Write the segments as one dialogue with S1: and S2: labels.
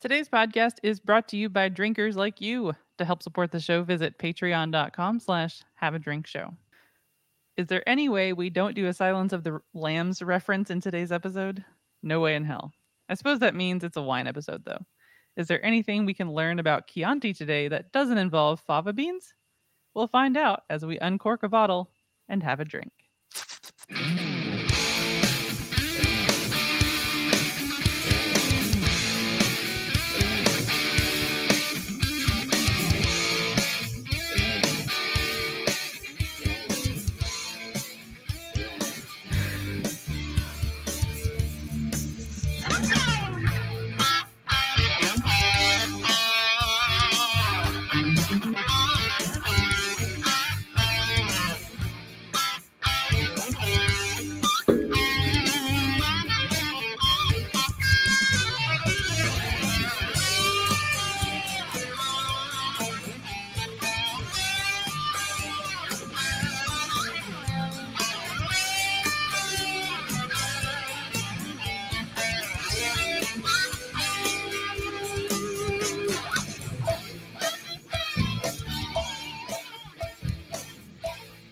S1: Today's podcast is brought to you by drinkers like you. To help support the show, visit patreon.com slash have a drink show. Is there any way we don't do a Silence of the Lambs reference in today's episode? No way in hell. I suppose that means it's a wine episode, though. Is there anything we can learn about Chianti today that doesn't involve fava beans? We'll find out as we uncork a bottle and have a drink.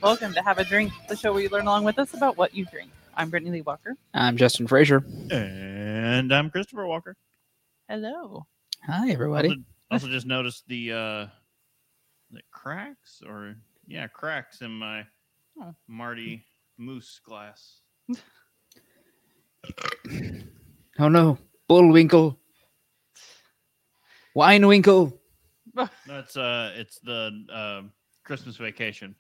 S1: Welcome to Have a Drink, the show where you learn along with us about what you drink. I'm Brittany Lee Walker.
S2: I'm Justin Frazier.
S3: And I'm Christopher Walker.
S1: Hello.
S2: Hi, everybody.
S3: Also, also just noticed the uh the cracks or yeah, cracks in my
S1: Oh.
S3: Marty Moose glass.
S2: Oh no, Bullwinkle, Winewinkle.
S3: No, it's uh it's the uh, Christmas vacation.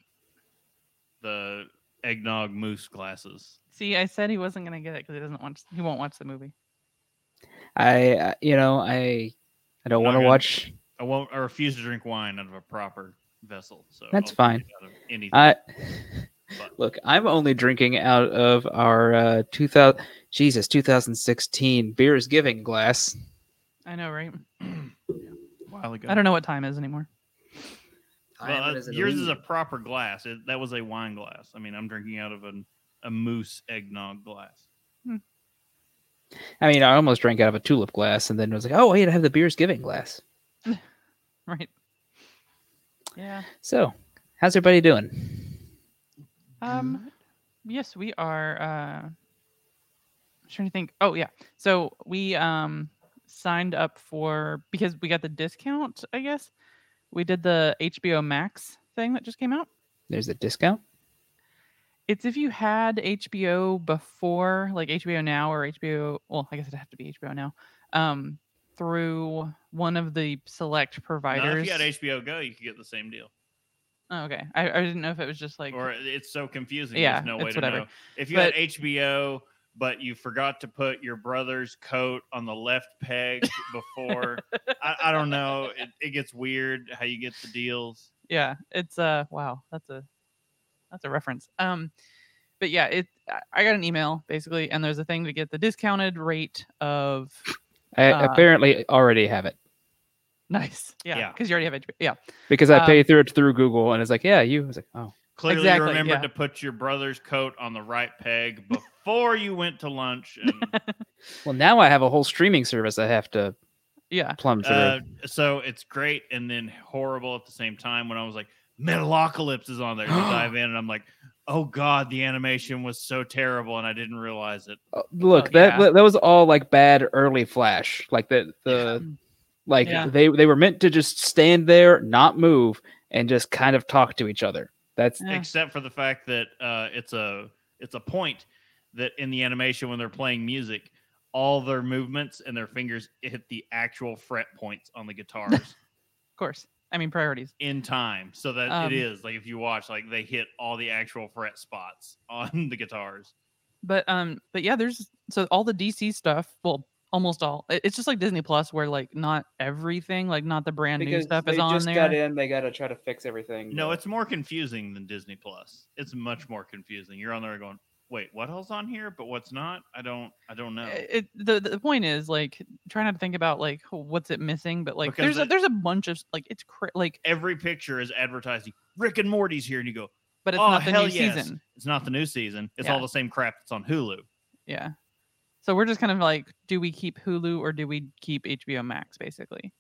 S3: The eggnog moose glasses.
S1: See, I said he wasn't going to get it because he doesn't watch. He won't watch the movie.
S2: I, uh, you know, I, I don't want to watch.
S3: I won't I refuse to drink wine out of a proper vessel. So
S2: That's
S3: I'll
S2: fine.
S3: drink out of anything.
S2: I look. I'm only drinking out of our uh, 2000. Jesus, 2016 beers giving glass.
S1: I know, right?
S3: a while ago.
S1: I don't know what time is anymore.
S3: Well, uh, yours is a proper glass. It, that was a wine glass. I mean, I'm drinking out of an, a moose eggnog glass.
S2: I mean, I almost drank out of a tulip glass, and then it was like, oh wait, I have the beers giving glass.
S1: Right. Yeah.
S2: So, how's everybody doing?
S1: Um. Yes, we are. Uh, I'm trying to think. Oh yeah. So we um signed up for because we got the discount. I guess we did the HBO Max thing that just came out.
S2: There's a discount.
S1: It's if you had HBO before, like HBO Now or HBO. Well, I guess it'd have to be HBO Now. Um, through one of the select
S3: Now,
S1: providers.
S3: if you had HBO Go, you could get the same deal.
S1: oh, okay. I, I didn't know if it was just like.
S3: or it's so confusing.
S1: Yeah,
S3: There's no way to
S1: whatever.
S3: know. If you
S1: But-
S3: had HBO, but you forgot to put your brother's coat on the left peg before, I, I don't know. It, it gets weird how you get the deals.
S1: yeah it's uh wow that's a that's a reference um but yeah it I- i got an email basically and there's a thing to get the discounted rate of
S2: I
S1: Uh,
S2: apparently already have it
S1: nice yeah
S3: Yeah.
S1: because you already have it yeah
S2: because I
S1: um,
S2: pay through it through Google, and it's like, yeah, you. I was like, oh,
S3: Clearly,
S1: Exactly,
S3: you remembered
S1: yeah.
S3: to put your brother's coat on the right peg before you went to lunch. And,
S2: well, now I have a whole streaming service I have to
S1: yeah
S2: plumb through.
S3: uh, so it's great and then horrible at the same time. When I was like, Metalocalypse is on there, you dive in, and I'm like, oh god, the animation was so terrible, and I didn't realize it.
S2: Uh, Look,
S1: oh,
S2: that
S1: yeah.
S2: that was all like bad early Flash. Like the the like
S1: Yeah.
S2: they they were meant to just stand there, not move, and just kind of talk to each other. That's
S1: Yeah.
S3: except for the fact that uh, it's a it's a point that in the animation when they're playing music, all their movements and their fingers hit the actual fret points on the guitars
S1: of course i mean priorities
S3: in time, so that
S1: Um,
S3: it is like if you watch, like they hit all the actual fret spots on the guitars.
S1: but um but yeah there's so all the dc stuff well almost all it's just like disney plus where like not everything like not the brand new stuff is on there They just Got
S2: in, they got to try to fix everything.
S3: No, it's more confusing than Disney Plus. It's much more confusing. You're on there going, wait, what else on here? But what's not? I don't, I don't know.
S1: it, the the point is like try not to think about like what's it missing but like
S3: Because
S1: there's a, there's a bunch of like it's cra- like
S3: Every picture is advertising Rick and Morty's here, and you go,
S1: but it's
S3: oh
S1: not the new
S3: yes.
S1: season
S3: It's not the new season. It's
S1: Yeah.
S3: all the same crap that's on Hulu.
S1: yeah So we're just kind of like, do we keep Hulu or do we keep HBO Max, basically?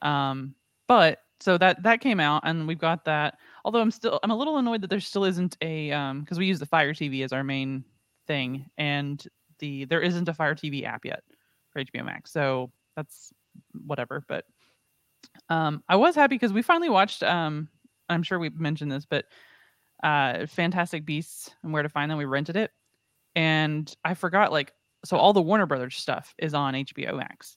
S1: Um, but so that that came out and we've got that. Although I'm still I'm a little annoyed that there still isn't a um because we use the Fire TV as our main thing and the there isn't a Fire TV app yet for HBO Max. So that's whatever. But um I was happy because we finally watched um I'm sure we mentioned this, but uh Fantastic Beasts and Where to Find Them. We rented it, and I forgot like so all the Warner Brothers stuff is on HBO Max.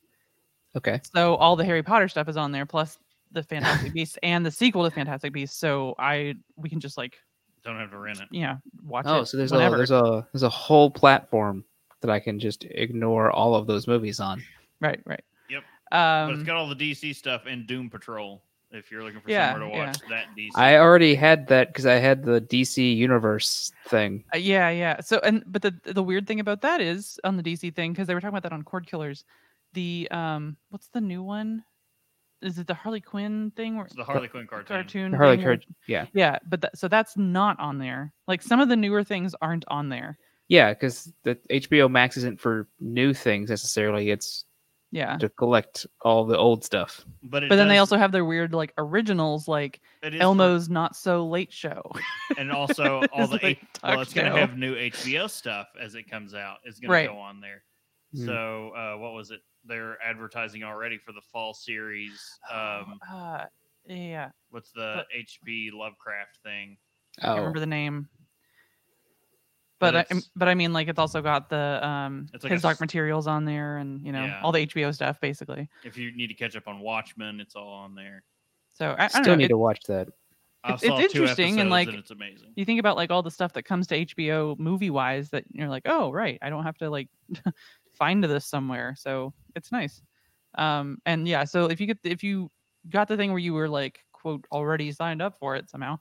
S2: Okay.
S1: So all the Harry Potter stuff is on there, plus the Fantastic Beasts and the sequel to Fantastic Beasts. So I we can just like
S3: Don't have to rent it.
S1: yeah watch
S2: Oh,
S1: it.
S2: Oh, so there's
S1: whenever.
S2: a there's a there's a whole platform that I can just ignore all of those movies on.
S1: right right.
S3: Yep. but it's
S1: Um,
S3: got all the DC stuff and Doom Patrol. If you're looking for
S1: Yeah,
S3: somewhere to
S1: yeah.
S3: watch that DC.
S2: I already had that because I had the DC Universe thing.
S1: uh, yeah yeah. So and but the the weird thing about that is on the DC thing because they were talking about that on Cord Killers. The um what's the new one? Is it the Harley Quinn thing? Where
S3: it's the Harley Quinn cartoon.
S1: cartoon?
S2: Harley Quinn, yeah,
S1: Yeah, but that, so that's not on there. Like some of the newer things aren't on there.
S2: yeah, because the HBO Max isn't for new things necessarily. It's
S1: Yeah.
S2: to collect all the old stuff.
S3: But, it
S1: But then they
S3: does-
S1: also have their weird like originals like
S3: it is for-
S1: Elmo's Not So Late Show.
S3: and also all
S1: His
S3: the
S1: late
S3: H- well,
S1: talk
S3: it's gonna
S1: show.
S3: have new HBO stuff as it comes out. It's gonna go on there.
S2: Hmm.
S3: So uh, what was it? They're advertising already for the fall series. Um,
S1: uh, yeah,
S3: what's the HP Lovecraft thing?
S1: I can't
S2: Oh,
S1: remember the name.
S3: But
S1: But I,
S3: it's-
S1: but I mean, like it's also got the um
S3: It's like a
S1: his dark
S3: s-
S1: materials on there, and you know
S3: Yeah.
S1: all the HBO stuff basically.
S3: If you need to catch up on Watchmen, it's all on there.
S1: So I, I
S2: still
S1: don't know.
S2: need
S1: it-
S2: to watch that.
S3: I
S1: It's-
S3: saw two
S1: interesting and,
S3: episodes
S1: like,
S3: it's amazing.
S1: you think about like all the stuff that comes to HBO movie wise that you're like, oh right, I don't have to like find this somewhere. So it's nice. Um and yeah, so if you get if you got the thing where you were like quote already signed up for it somehow,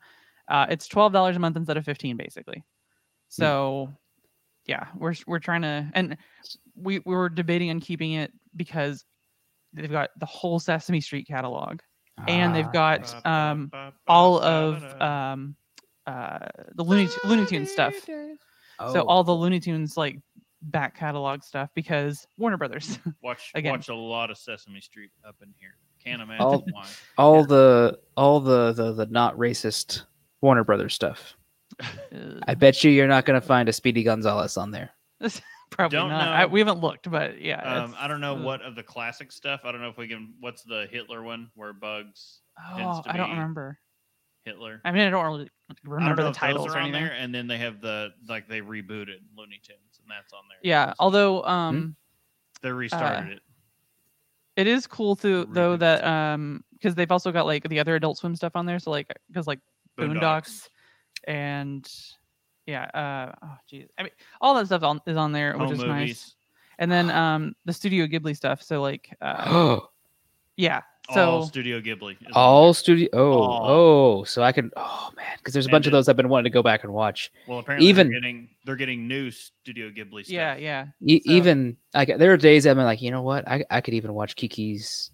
S1: uh it's twelve dollars a month instead of fifteen basically. So yeah, we're we're trying to and we we were debating on keeping it because they've got the whole Sesame Street catalog and they've
S2: Ah,
S1: got um all of um uh the Looney Tu- Looney Tunes stuff. So
S2: oh,
S1: all the Looney Tunes like back catalog stuff because Warner Brothers.
S3: watch
S1: again.
S3: watch a lot of Sesame Street up in here. Can't imagine
S2: All-
S3: why.
S2: all the all the, the the not racist Warner Brothers stuff.
S1: Uh,
S2: I bet you you're not going to find a Speedy Gonzales on there.
S1: Probably
S3: Don't
S1: not. I, we haven't looked, but yeah.
S3: Um, I don't know
S1: ugh.
S3: what of the classic stuff. I don't know if we can. What's the Hitler one where Bugs
S1: Oh,
S3: to
S1: I don't remember.
S3: Hitler?
S1: I mean, I don't really
S3: I don't
S1: remember
S3: know
S1: the
S3: if
S1: titles
S3: are
S1: or
S3: on
S1: anything.
S3: there, and then they have the like they rebooted Looney Tunes, and that's on there.
S1: Yeah,
S3: So
S1: although
S2: Hmm?
S1: um,
S3: they restarted it.
S1: it is cool to though that um, because they've also got like the other Adult Swim stuff on there. So like, because like Boondocks and yeah, uh, oh geez, I mean, all that stuff on, is on there,
S3: Home
S1: which is
S3: movies.
S1: nice. And then um, the Studio Ghibli stuff. So like, uh,
S2: Oh,
S1: yeah.
S3: all
S1: So
S3: Studio Ghibli.
S2: all studio. Oh,
S3: All.
S2: oh, so I can. Oh man, because there's a
S3: And
S2: bunch of those I've been wanting to go back and watch.
S3: Well, apparently
S2: even-
S3: they're getting they're getting new Studio Ghibli stuff.
S1: yeah, yeah.
S2: E-
S1: So-
S2: even like there are days I've been like, you know what, I I could even watch Kiki's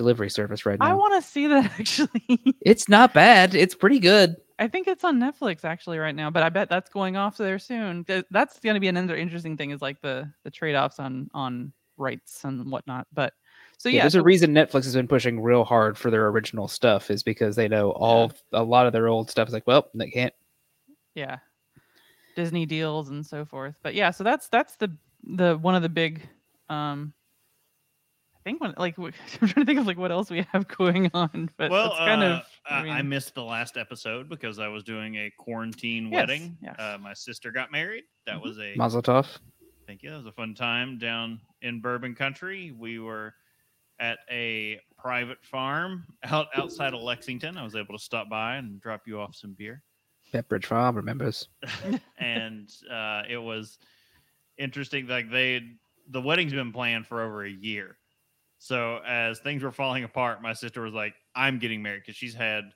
S2: delivery service right now.
S1: I want to see that actually.
S2: it's not bad. It's pretty good.
S1: I think it's on Netflix actually right now, but I bet that's going off there soon. That's going to be another interesting thing is like the the trade offs on on rights and whatnot. But so
S2: Yeah,
S1: yeah,
S2: there's
S1: so-
S2: a reason Netflix has been pushing real hard for their original stuff is because they know all a lot of their old stuff is like, well, they can't.
S1: yeah, Disney deals and so forth. But yeah, so that's that's the the one of the big. um I think when like I'm trying to think of like what else we have going on, but
S3: Well,
S1: that's kind
S3: uh,
S1: of.
S3: I, I missed the last episode because I was doing a quarantine
S1: Yes,
S3: wedding.
S1: yes.
S3: Uh, my sister got married. That
S1: Mhm.
S3: was a
S2: Mazel tov.
S3: Thank you. It was a fun time down in Bourbon Country. We were at a private farm out outside of Lexington. I was able to stop by and drop you off some beer,
S2: Pepperidge Farm remembers.
S3: and uh, it was interesting. Like they, the wedding's been planned for over a year. So as things were falling apart, my sister was like, "I'm getting married" because she's had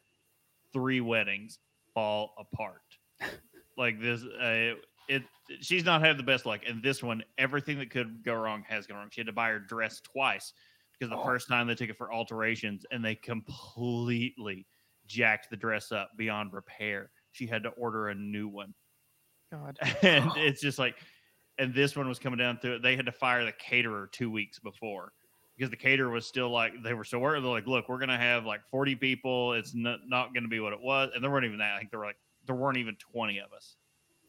S3: three weddings fall apart. like this, uh, it, it. She's not had the best luck, and this one, everything that could go wrong has gone wrong. She had to buy her dress twice because the
S2: Oh.
S3: first time they took it for alterations, and they completely jacked the dress up beyond repair. She had to order a new one
S1: God.
S3: and it's just like and this one was coming down through it. They had to fire the caterer two weeks before because the caterer was still like they were still working. They're like, look, we're gonna have like 40 people. It's not, not gonna be what it was, and there weren't even that. I think there were like there weren't even 20 of us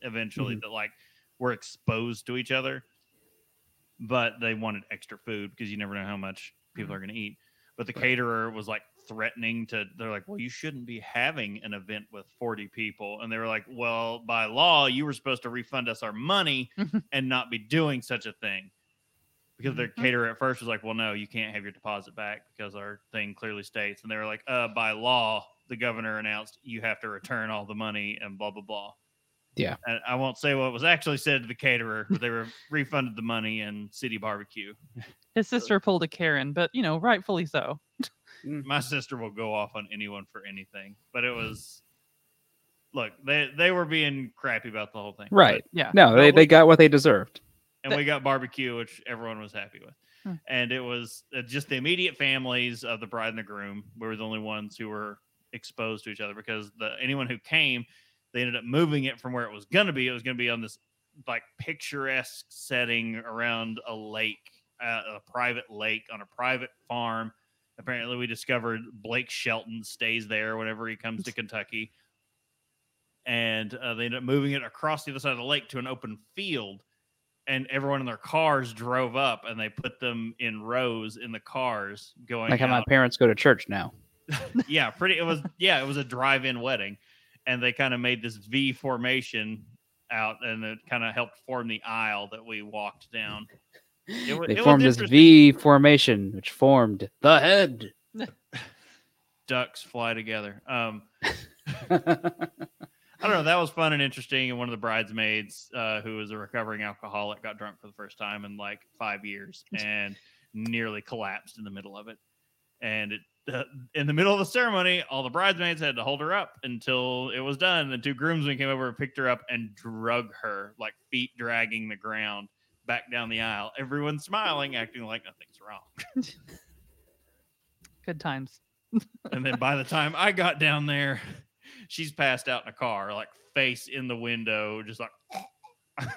S3: eventually mm-hmm. that like were exposed to each other. But they wanted extra food because you never know how much people mm-hmm. are gonna eat. But the caterer was like threatening to. They're like, well, you shouldn't be having an event with 40 people, and they were like, well, by law, you were supposed to refund us our money and not be doing such a thing because their
S1: Mhm.
S3: caterer at first was like, "Well, no, you can't have your deposit back because our thing clearly states." And they were like, "Uh, by law, the governor announced you have to return all the money and blah blah blah."
S2: Yeah.
S3: and I won't say what was actually said to the caterer, but they were refunded the money and city barbecue.
S1: His sister pulled a Karen, but you know, rightfully so.
S3: My sister will go off on anyone for anything, but it was. Look, they they were being crappy about the whole thing, but-
S2: Right.
S1: Yeah.
S2: No, they, they got what they deserved.
S3: And we got barbecue, which everyone was happy with.
S1: Hmm.
S3: And it was uh, just the immediate families of the bride and the groom. We were the only ones who were exposed to each other because the anyone who came, they ended up moving it from where it was going to be. It was going to be on this like picturesque setting around a lake, uh, a private lake on a private farm. Apparently, we discovered Blake Shelton stays there whenever he comes to Kentucky. And uh, they ended up moving it across the other side of the lake to an open field and everyone in their cars drove up and they put them in rows in the cars going
S2: Like how my parents go to church now.
S3: yeah pretty it was yeah it was a drive-in wedding and they kind of made this v formation out and it kind of helped form the aisle that we walked down It wa-
S2: They
S3: it was
S2: formed this. V formation, which formed the head.
S3: ducks fly together um I don't know. That was fun and interesting. And one of the bridesmaids, uh, who was a recovering alcoholic, got drunk for the first time in like five years and nearly collapsed in the middle of it. And it, uh, in the middle of the ceremony, all the bridesmaids had to hold her up until it was done. And two groomsmen came over and picked her up and drug her, like feet dragging the ground, back down the aisle. Everyone smiling, acting like nothing's wrong.
S1: Good times.
S3: And then by the time I got down there, she's passed out in a car, like face in the window, just like.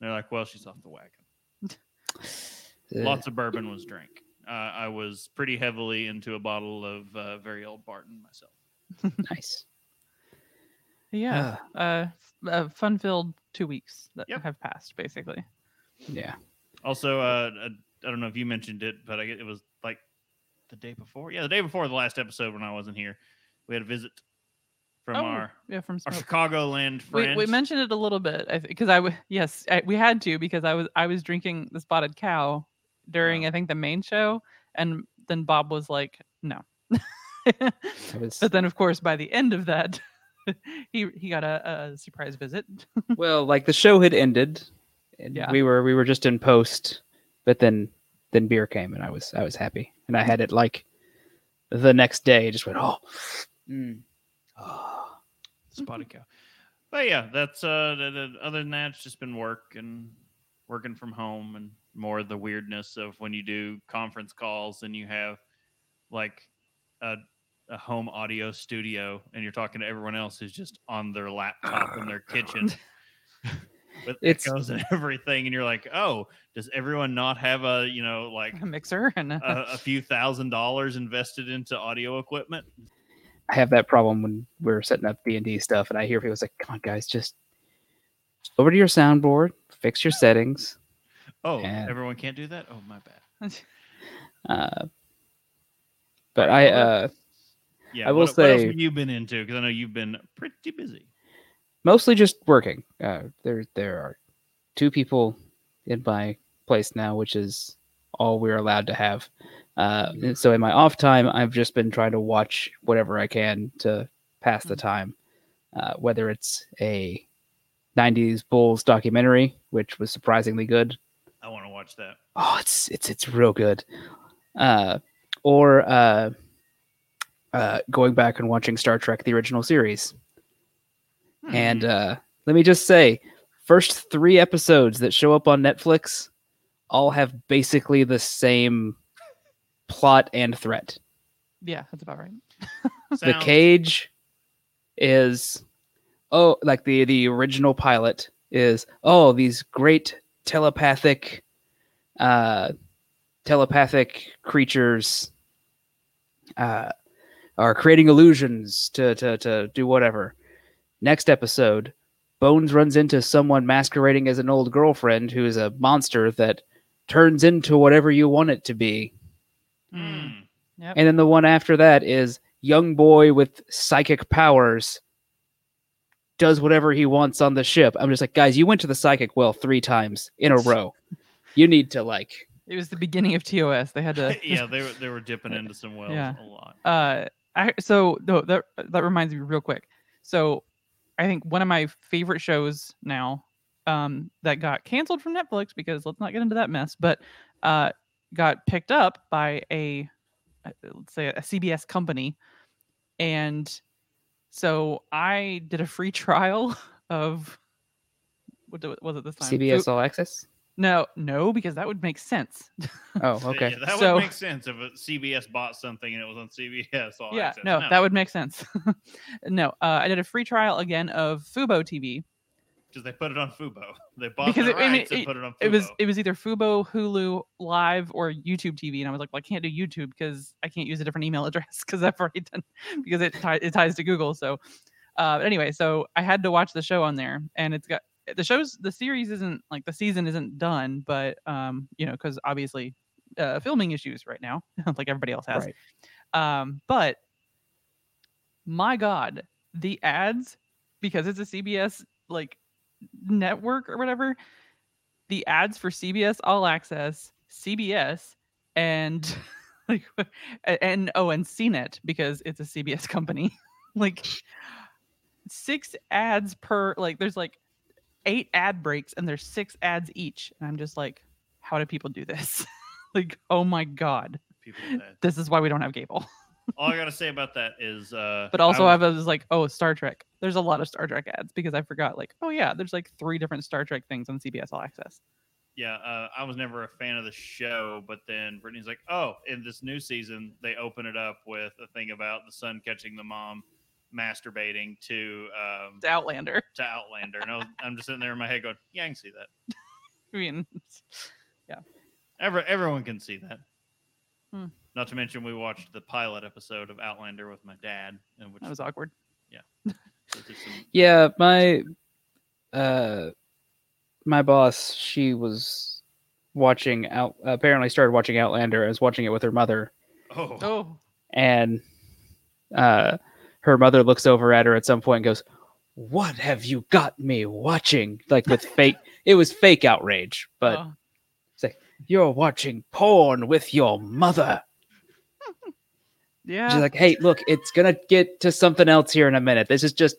S3: They're like, well, she's off the wagon. Lots of bourbon was drank. Uh, I was pretty heavily into a bottle of uh, very old Barton myself.
S2: nice.
S1: Yeah.
S2: Ah,
S1: Uh, uh fun-filled two weeks that
S3: Yep.
S1: have passed, basically.
S2: yeah.
S3: Also, uh, I I don't know if you mentioned it, but I, get- it was like the day before. Yeah, the day before the last episode when I wasn't here, we had a visit from
S1: Oh,
S3: our,
S1: yeah, from
S3: our
S1: Smoke.
S3: Chicagoland
S1: We,
S3: friends.
S1: we mentioned it a little bit because I was yes I, we had to because I was I was drinking the spotted cow during
S3: Oh.
S1: I think the main show and then Bob was like no,
S2: was,
S1: but then of course by the end of that he he got a, a surprise visit.
S2: well, like the show had ended, and
S1: Yeah.
S2: we were we were just in post, but then then beer came, and I was I was happy, and I had it like the next day. Just went oh, mm.
S3: spotted cow. But yeah, that's uh. The, the, other than that, it's just been work and working from home and more the weirdness of when you do conference calls and you have like a a home audio studio and you're talking to everyone else who's just on their laptop in their kitchen with
S2: It's-
S3: echoes and everything, and you're like, oh, does everyone not have a you know like
S1: a mixer and a,
S3: a few thousand dollars invested into audio equipment?
S2: I have that problem when we're setting up D and D stuff, and I hear people say, "Come on, guys, just over to your soundboard, fix your settings."
S3: Oh,
S2: Yeah.
S3: everyone can't do that. Oh, my bad.
S2: Uh, but
S3: Right,
S2: I, uh,
S3: Yeah,
S2: I will
S3: what, what else have you been into? Because I know you've been pretty busy.
S2: mostly just working. Uh, there, there are two people in my place now, which is all we're allowed to have. Uh, so in my off time, I've just been trying to watch whatever I can to pass the time, uh, whether it's a '90s Bulls documentary, which was surprisingly good.
S3: I want to watch that.
S2: Oh, it's it's it's real good. Uh, or uh, uh, going back and watching Star Trek: The Original Series. And
S3: Hmm.
S2: uh, let me just say, first three episodes that show up on Netflix all have basically the same plot and threat.
S1: yeah, that's about right.
S2: The cage is oh, like the the original pilot is oh these great telepathic uh telepathic creatures uh are creating illusions to to to do whatever. Next episode, Bones runs into someone masquerading as an old girlfriend who is a monster that turns into whatever you want it to be.
S3: Mm.
S1: Yep.
S2: And then the one after that is young boy with psychic powers does whatever he wants on the ship. I'm just like, guys, you went to the psychic well three times in a row. You need to like
S1: it was the beginning of TOS. They had to
S3: yeah, they were they were dipping into some wells
S1: Yeah.
S3: a lot.
S1: uh I, so no, that that reminds me real quick. So I think one of my favorite shows now um that got canceled from Netflix because let's not get into that mess, but uh got picked up by a uh, let's say a CBS company and so I did a free trial of what was it this time?
S2: CBS All Access.
S1: No, no, because that would make sense.
S2: Oh,
S3: Yeah,
S2: okay.
S3: that
S1: So-
S3: would make sense if a CBS bought something and it was on CBS. All
S1: yeah,
S3: access.
S1: no, that would make sense. no, uh, I did a free trial again of Fubo TV.
S3: Because they put it on Fubo. They bought
S1: Because
S3: the
S1: it- I mean,
S3: rights and put it on Fubo.
S1: It was it was either Fubo, Hulu, Live, or YouTube TV, and I was like, well, I can't do YouTube because I can't use a different email address because I've already done because it ti- it ties to Google. So, uh, but anyway, so I had to watch the show on there, and it's got the shows. The series isn't like the season isn't done, but um, you know, because obviously, uh, filming issues right now, like everybody else has.
S2: Right.
S1: Um, but my God, the ads because it's a CBS like network or whatever. The ads for CBS All Access, CBS, and like and oh, and CNET because it's a CBS company. like six ads per like there's like eight ad breaks and there's six ads each, and I'm just like, how do people do this? like, oh my god,
S3: People
S1: this is why we don't have cable.
S3: All I gotta say about that is, uh,
S1: But also,
S3: I
S1: I was like, oh, Star Trek. There's a lot of Star Trek ads because I forgot, like, oh yeah, there's like three different Star Trek things on CBS All Access.
S3: yeah, uh, I was never a fan of the show, but then Brittany's like, oh, in this new season, they open it up with a thing about the son catching the mom masturbating to um,
S1: It's Outlander.
S3: to Outlander, and was, I'm just sitting there in my head going, yeah, I can see that.
S1: I mean, yeah,
S3: Every, everyone can see that.
S1: Hmm.
S3: Not to mention, we watched the pilot episode of Outlander with my dad, and which
S1: that was awkward.
S3: was just some-
S2: Yeah, my uh my boss, she was watching out apparently started watching Outlander. I was watching it with her mother
S3: oh,
S1: Oh,
S2: and uh her mother looks over at her at some point and goes, "What have you got me watching?" Like with fake it was fake outrage, but
S1: oh.
S2: you're watching porn with your mother.
S1: Yeah.
S2: She's like, "Hey, look, it's going to get to something else here in a minute. This is just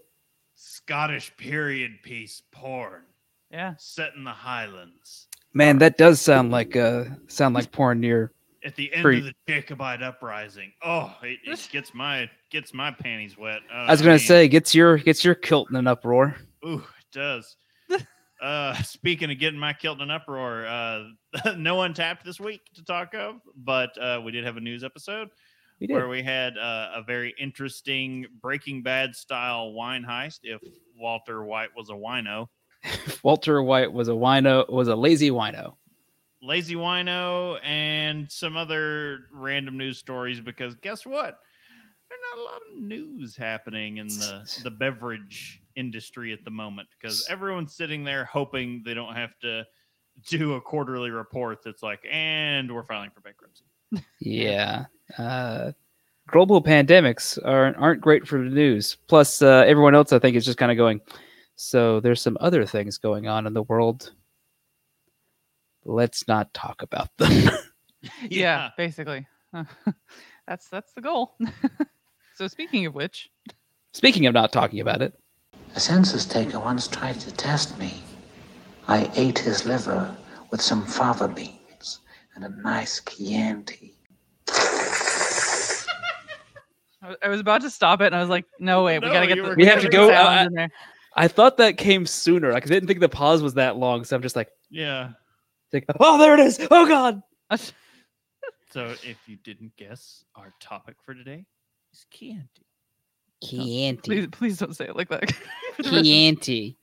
S3: Scottish period piece porn
S1: yeah.
S3: set in the Highlands.
S2: man, that does sound like uh sound like porn near
S3: At the end
S2: Pre-
S3: of the Jacobite uprising, oh, it, it gets my gets my panties wet. Uh,
S2: I was gonna
S3: mean,
S2: say, gets your gets your kilt in an uproar.
S3: Ooh, it does. uh, speaking of getting my kilt in an uproar, uh, no one tapped this week to talk of, but uh, we did have a news episode
S2: We
S3: where we had uh, a very interesting Breaking Bad style wine heist. If Walter White was a wino,
S2: Walter White was a wino, was a lazy wino.
S3: lazy wino, and some other random news stories. Because guess what? There's not a lot of news happening in the the beverage industry at the moment because everyone's sitting there hoping they don't have to do a quarterly report that's like, and we're filing for bankruptcy.
S2: Yeah. Uh, global pandemics aren't aren't great for the news. Plus, uh, everyone else I think is just kind of going. So there's some other things going on in the world. Let's not talk about them.
S1: yeah. basically. that's that's the goal. so speaking of which,
S2: Speaking of not talking about it,
S4: A census taker once tried to test me. I ate his liver with some fava beans and a nice Chianti.
S1: I was- about to stop it, and I was like, "No, wait, we
S3: No,
S1: gotta get the,
S2: We have
S1: gotta
S2: to
S1: get the
S2: go, uh,
S1: sound in there."
S2: I thought that came sooner. I didn't think the pause was that long, so I'm just like,
S3: Yeah.
S2: like oh, there it is. Oh God.
S3: So if you didn't guess, our topic for today is Chianti.
S2: Chianti.
S1: please, please don't say it like that. for the rest of-
S2: Chianti.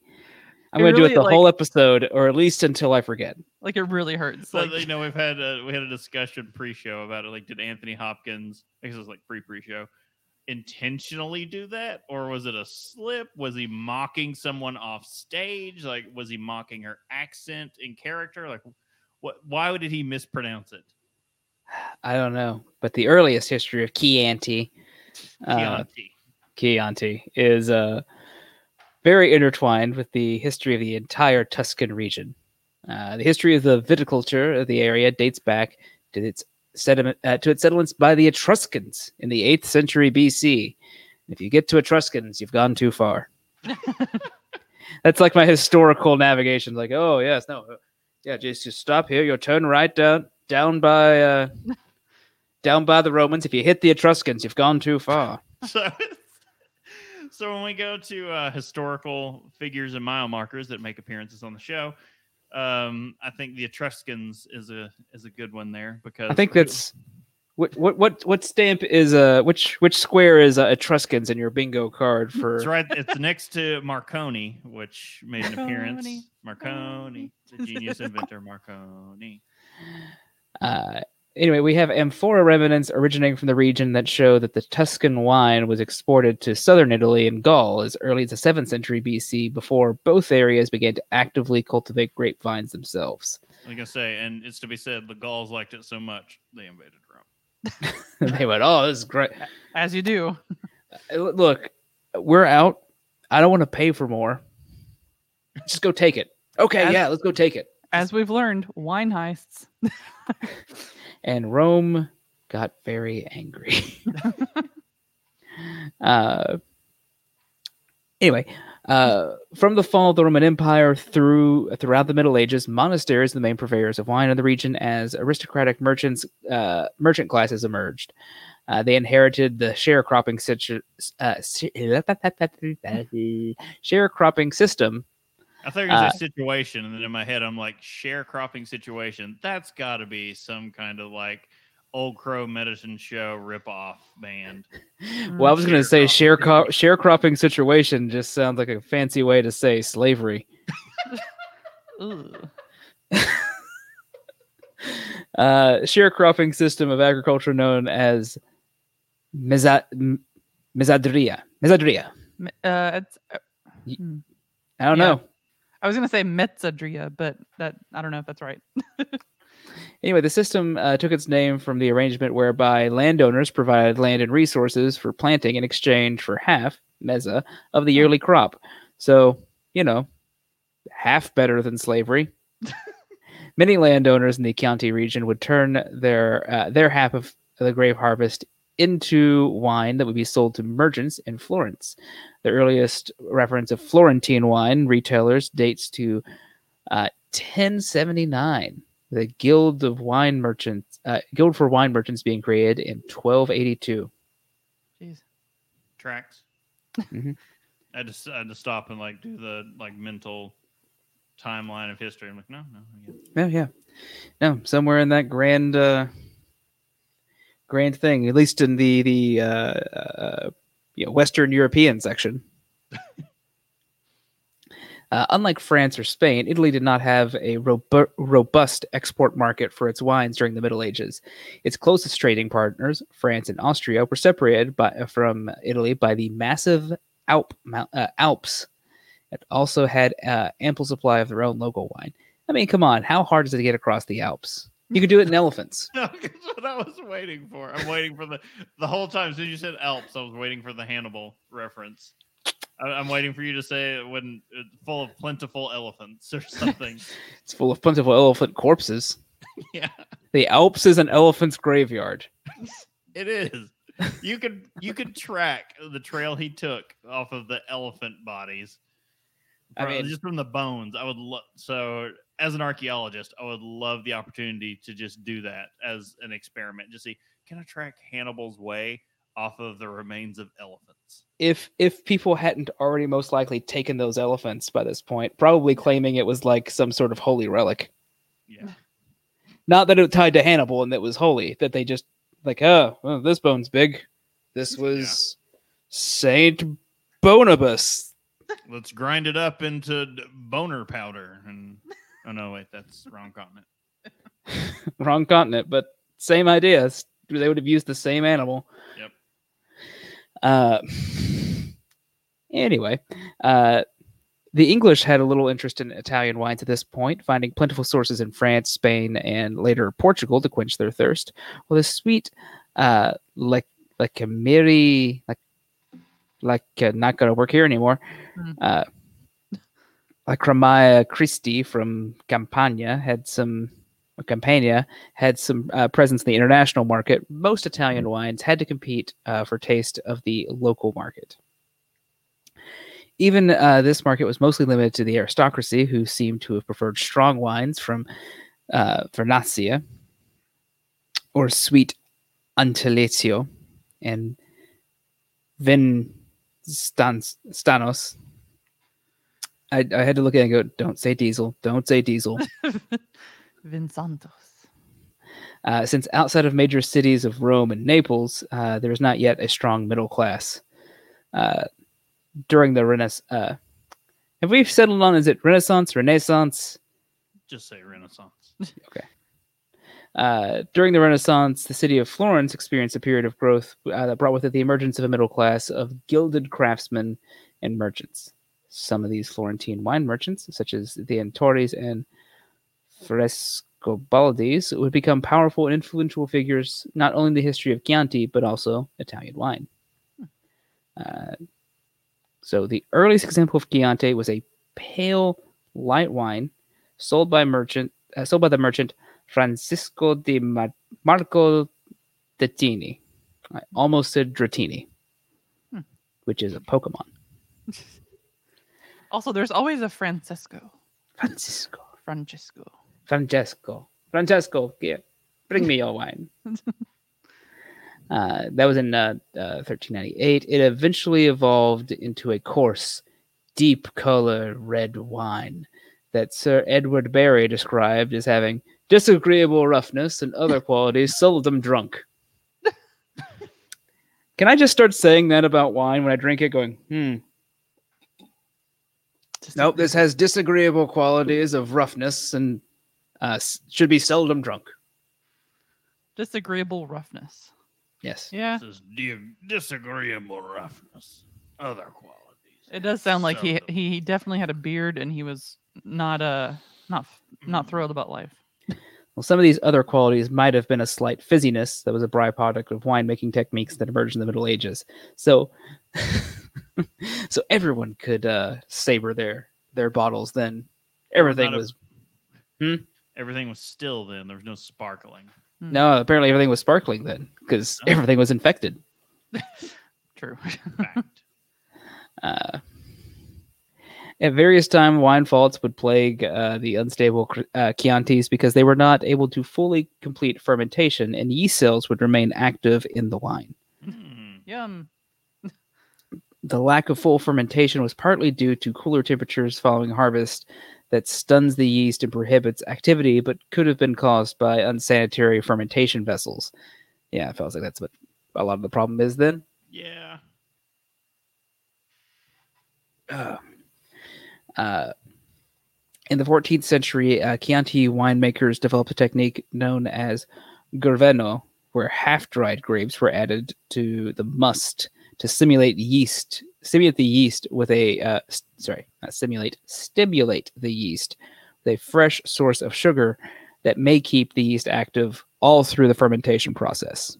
S2: I'm
S1: It
S2: going to do it the
S1: like-
S2: whole episode, or at least until I forget.
S1: Like it really hurts.
S3: So
S1: Like
S3: you know, we've had a, we had a discussion pre-show about it. Like, did Anthony Hopkins? I guess it was like pre-pre-show. Intentionally do that, or was it a slip? Was he mocking someone off stage? Like, was he mocking her accent and character? Like, what? Why did he mispronounce it?
S2: I don't know, but the earliest history of Chianti, uh,
S3: Chianti.
S2: Chianti, is uh, very intertwined with the history of the entire Tuscan region. Uh, the history of the viticulture of the area dates back to its sediment uh, to its settlements by the Etruscans in the 8th century BC. If you get to Etruscans, you've gone too far. That's like my historical navigation. Like, oh yes, no, yeah, just just stop here. You'll turn right down down by uh, down by the Romans. If you hit the Etruscans, you've gone too far.
S3: so so when we go to uh, historical figures and mile markers that make appearances on the show um i think the etruscans is a is a good one there because
S2: I think that's what what what what stamp is uh which which square is uh, Etruscans in your bingo card for
S3: it's right it's next to marconi which made an appearance.
S1: Marconi.
S3: marconi the genius inventor marconi.
S2: Uh, anyway, we have amphora remnants originating from the region that show that the Tuscan wine was exported to southern Italy and Gaul as early as the 7th century BC before both areas began to actively cultivate grapevines themselves.
S3: Like I was gonna say and it's to be said the gauls liked it so much they invaded rome
S2: they went, "Oh, this is great."
S1: as you do.
S2: Uh, Look, we're out. I don't want to pay for more. Just go take it. Okay,
S1: As-
S2: yeah, let's go take it.
S1: As we've learned, wine heists.
S2: and Rome got very angry. uh, anyway, uh, from the fall of the Roman Empire through throughout the Middle Ages, monasteries were the main purveyors of wine in the region as aristocratic merchants uh, merchant classes emerged. Uh, they inherited the sharecropping situ- uh, sharecropping system
S3: I thought you were gonna
S2: Uh,
S3: say situation, and then in my head I'm like sharecropping situation. That's got to be some kind of like old crow medicine show ripoff band.
S2: Well, I was going to say
S3: Sharecropping.
S2: sharecro- sharecropping situation just sounds like a fancy way to say slavery. Uh, sharecropping system of agriculture known as meza- m- mezzadria.
S1: Mezzadria. Uh, it's, uh, hmm.
S2: I don't
S1: Yeah.
S2: know.
S1: I was gonna say Metzadria, but that I don't know if that's right.
S2: Anyway, the system uh, took its name from the arrangement whereby landowners provided land and resources for planting in exchange for half, meza, of the yearly crop. So, you know, half better than slavery. Many landowners in the Chianti region would turn their uh, their half of the grape harvest into wine that would be sold to merchants in Florence. The earliest reference of Florentine wine retailers dates to uh, 1079 the Guild of Wine Merchants, uh, Guild for Wine Merchants being created in 1282.
S1: Jeez.
S3: Tracks.
S2: Mhm.
S3: I just I had to stop and like do the like mental timeline of history. I'm like, no, no, I get it.
S2: Yeah, yeah, no, somewhere in that grand, uh, grand thing, at least in the the uh, uh, you know, Western European section. Uh, unlike France or Spain, Italy did not have a robu- robust export market for its wines during the Middle Ages. Its closest trading partners, France and Austria, were separated by, from Italy by the massive Alp, uh, Alps. It also had uh, ample supply of their own local wine. I mean, come on, how hard is it to get across the Alps? You could do it in elephants.
S3: No, that's what I was waiting for. I'm waiting for the the whole time since you said Alps. I was waiting for the Hannibal reference. I, I'm waiting for you to say it when it's full of plentiful elephants or something.
S2: It's full of plentiful elephant corpses.
S3: yeah,
S2: The Alps is an elephant's graveyard.
S3: it is. You could you could track the trail he took off of the elephant bodies.
S2: I mean-
S3: just from the bones. I would love so as an archaeologist, I would love the opportunity to just do that as an experiment. Just see, can I track Hannibal's way off of the remains of elephants?
S2: If if people hadn't already most likely taken those elephants by this point, probably claiming it was like some sort of holy relic.
S3: Yeah.
S2: Not that it tied to Hannibal and that was holy, that they just like, oh, well, this bone's big. This was Saint Bonibus.
S3: Let's grind it up into boner powder. And oh no, wait, that's wrong continent.
S2: Wrong continent, but same idea. S- They would have used the same animal.
S3: Yep.
S2: Uh, anyway, uh, the English had a little interest in Italian wines at this point, finding plentiful sources in France, Spain, and later Portugal to quench their thirst. Well, the sweet, uh, like like a Miri, like like uh, not gonna work here anymore.
S1: Mm.
S2: Uh, like Ramaya Christi from Campania had some Campania had some uh, presence in the international market. Most Italian wines had to compete uh, for taste of the local market. Even uh, this market was mostly limited to the aristocracy, who seemed to have preferred strong wines from uh, Vernaccia or sweet Antelezio and Vin Stan- Stanos. I, I had to look at it and go, don't say diesel, don't say diesel.
S1: Vinsantos.
S2: Uh, since outside of major cities of Rome and Naples, uh, there is not yet a strong middle class. Uh, during the Renaissance, uh, have we settled on is it Renaissance, Renaissance?
S3: Just say Renaissance. Okay.
S2: Uh, during the Renaissance, the city of Florence experienced a period of growth uh, that brought with it the emergence of a middle class of gilded craftsmen and merchants. Some of these Florentine wine merchants, such as the Antinoris and Frescobaldis, would become powerful and influential figures not only in the history of Chianti but also Italian wine. Uh, so the earliest example of Chianti was a pale, light wine sold by merchant, uh, sold by the merchant Francisco di Mar- Marco Datini. I almost said Dratini,
S1: Hmm.
S2: which is a Pokemon.
S1: Also, there's always a Francisco.
S2: Francisco.
S1: Francesco.
S2: Francesco. Francesco, yeah, bring me your wine. Uh, that was in uh, uh, 1398. It eventually evolved into a coarse, deep color red wine that Sir Edward Barry described as having disagreeable roughness and other qualities seldom drunk. Can I just start saying that about wine when I drink it, going, hmm, nope, this has disagreeable qualities of roughness and uh, should be seldom drunk.
S1: disagreeable roughness.
S2: Yes.
S1: Yeah,
S3: This is di- disagreeable roughness. Other qualities.
S1: it does sound like he
S3: Seldom.
S1: he definitely had a beard and he was not uh not not
S3: Mm.
S1: thrilled about life.
S2: Well, some of these other qualities might have been a slight fizziness that was a byproduct of winemaking techniques that emerged in the Middle Ages. So, so everyone could uh, savor their their bottles then. Everything
S3: not a-
S2: was
S3: Everything was still then. There was no sparkling.
S2: no. Apparently, everything was sparkling then because
S3: Oh.
S2: everything was infected.
S1: True.
S3: Fact.
S2: Uh, at various times, wine faults would plague uh, the unstable uh, Chiantis because they were not able to fully complete fermentation, and yeast cells would remain active in the wine.
S3: Hmm.
S1: Yum.
S2: The lack of full fermentation was partly due to cooler temperatures following harvest that stuns the yeast and prohibits activity, but could have been caused by unsanitary fermentation vessels. Yeah, it feels like that's what a lot of the problem is then.
S3: Yeah.
S2: Uh, in the 14th century, uh, Chianti winemakers developed a technique known as governo, where half-dried grapes were added to the must to simulate yeast, simulate the yeast with a uh, s- sorry, not simulate, stimulate the yeast with a fresh source of sugar that may keep the yeast active all through the fermentation process.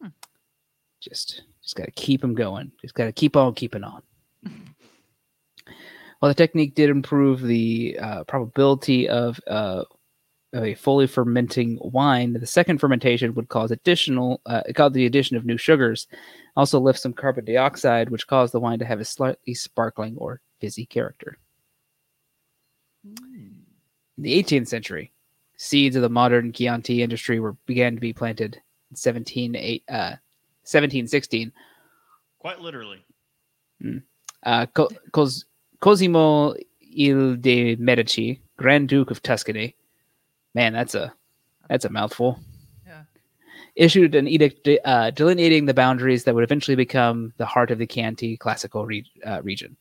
S1: Hmm.
S2: Just, just got to keep them going. Just got to keep on keeping on. While the technique did improve the uh, probability of, uh, of a fully fermenting wine, the second fermentation would cause additional, uh, it caused the addition of new sugars, also lift some carbon dioxide, which caused the wine to have a slightly sparkling or fizzy character. In the 18th century, seeds of the modern Chianti industry were began to be planted in 17, eight, uh, 1716
S3: Quite literally.
S2: uh, Co- Cos- Cosimo il de Medici, Grand Duke of Tuscany. Man, that's a that's a mouthful.
S1: Yeah.
S2: Issued an edict de- uh, delineating the boundaries that would eventually become the heart of the Chianti classical re- uh, region.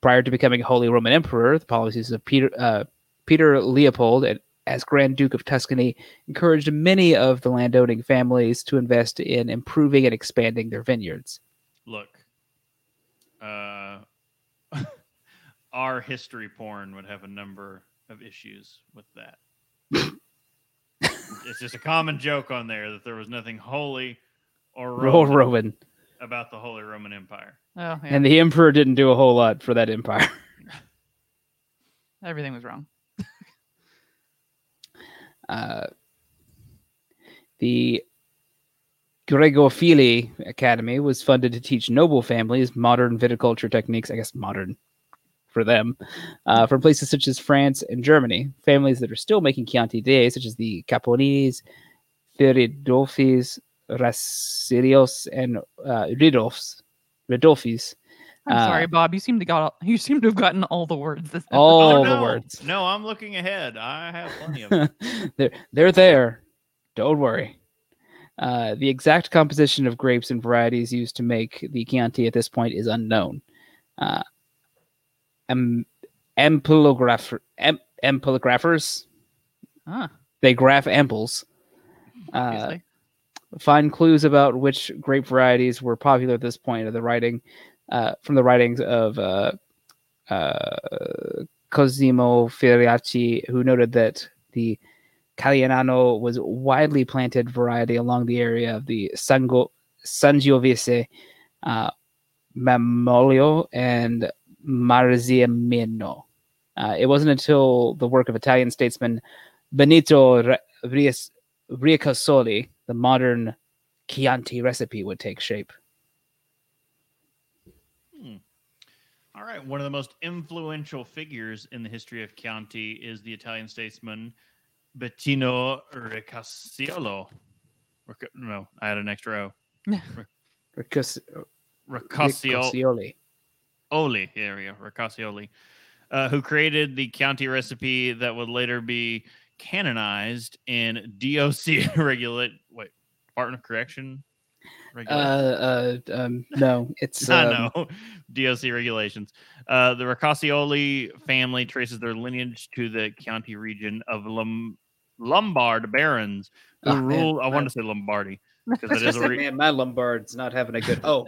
S2: prior to becoming Holy Roman Emperor, the policies of Peter uh, Peter Leopold and as Grand Duke of Tuscany encouraged many of the landowning families to invest in improving and expanding their vineyards.
S3: Look, uh, our history porn would have a number of issues with that. It's just a common joke on there that there was nothing holy or
S2: Roman.
S3: Roman
S2: Roman.
S3: about the Holy Roman Empire.
S1: Oh, yeah.
S2: And the emperor didn't do a whole lot for that empire.
S1: Everything was wrong.
S2: Uh, the Georgofili Academy was funded to teach noble families modern viticulture techniques, I guess modern for them, uh, from places such as France and Germany. Families that are still making Chianti today, such as the Caponinis, Feridolfis, Rasirios, and uh, Ridolfs, Ridolfis.
S1: I'm
S2: Uh,
S1: sorry, Bob. You seem to got you seem to have gotten all the words. This
S2: All
S3: Oh,
S2: the
S3: no.
S2: words.
S3: No, I'm looking ahead. I have plenty of them.
S2: they're they're there. Don't worry. Uh, the exact composition of grapes and varieties used to make the Chianti at this point is unknown. Uh, ampelographer, em, ampelographers,
S1: Ah,
S2: they graph amples. Uh, find clues about which grape varieties were popular at this point of the writing uh, from the writings of uh, uh, Cosimo Feriacci, who noted that the Calianano was widely planted variety along the area of the Sango, Sangiovese, uh, Mammolio, and Marziamino. Uh, it wasn't until the work of Italian statesman Benito Ricasoli, the modern Chianti recipe would take shape.
S3: Hmm. All right. One of the most influential figures in the history of Chianti is the Italian statesman Bettino Riccasciolo. Ric- No, I had an extra O.
S2: Riccas-
S3: Riccasciolo.
S2: Riccascioli.
S3: Oli, here we go, Riccascioli, uh, who created the Chianti recipe that would later be canonized in DOC regulate. Wait, Department of Correction.
S2: Uh, uh, um, no, it's
S3: I
S2: um,
S3: know DOC regulations. Uh, the Riccascioli family traces their lineage to the Chianti region of Lom- Lombard barons who
S2: Oh, man.
S3: ruled. I want to say Lombardy because it is a re-
S2: man, my Lombard's not having a good. Oh,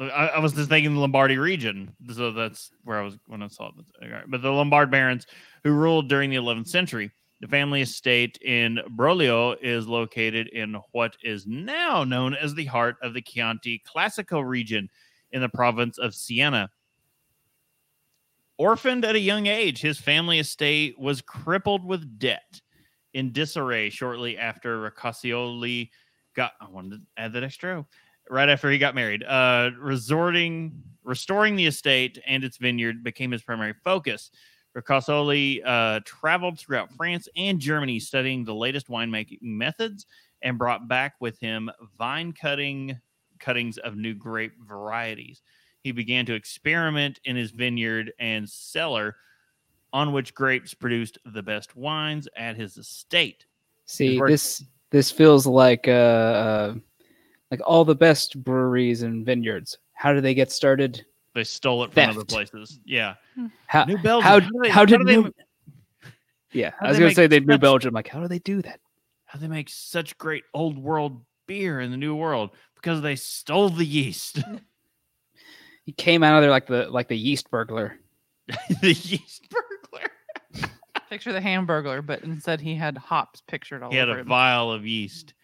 S3: I, I was just thinking the Lombardy region, so that's where I was when I saw it. But the Lombard barons who ruled during the 11th century. The family estate in Broglio is located in what is now known as the heart of the Chianti Classico region in the province of Siena. Orphaned at a young age, his family estate was crippled with debt in disarray shortly after Riccascioli got. I wanted to add that extra. Right after he got married. Uh, resorting, restoring the estate and its vineyard became his primary focus. Ricasoli uh, traveled throughout France and Germany studying the latest winemaking methods and brought back with him vine cutting cuttings of new grape varieties. He began to experiment in his vineyard and cellar on which grapes produced the best wines at his estate.
S2: see this this feels like uh, like all the best breweries and vineyards. How do they get started?
S3: They stole it from other places. Yeah. Hmm.
S2: How
S3: New Belgium.
S2: how,
S3: do they-
S2: how did
S3: do they,
S2: New, yeah?
S3: how
S2: I was gonna say they New Belgium. Like, how do they do that?
S3: how they make such great old world beer in the new world because they stole the yeast.
S2: He came out of there like the like the yeast burglar.
S3: the yeast burglar.
S1: Picture the hamburger, but instead he had hops pictured all
S3: He had a
S1: him.
S3: vial of yeast.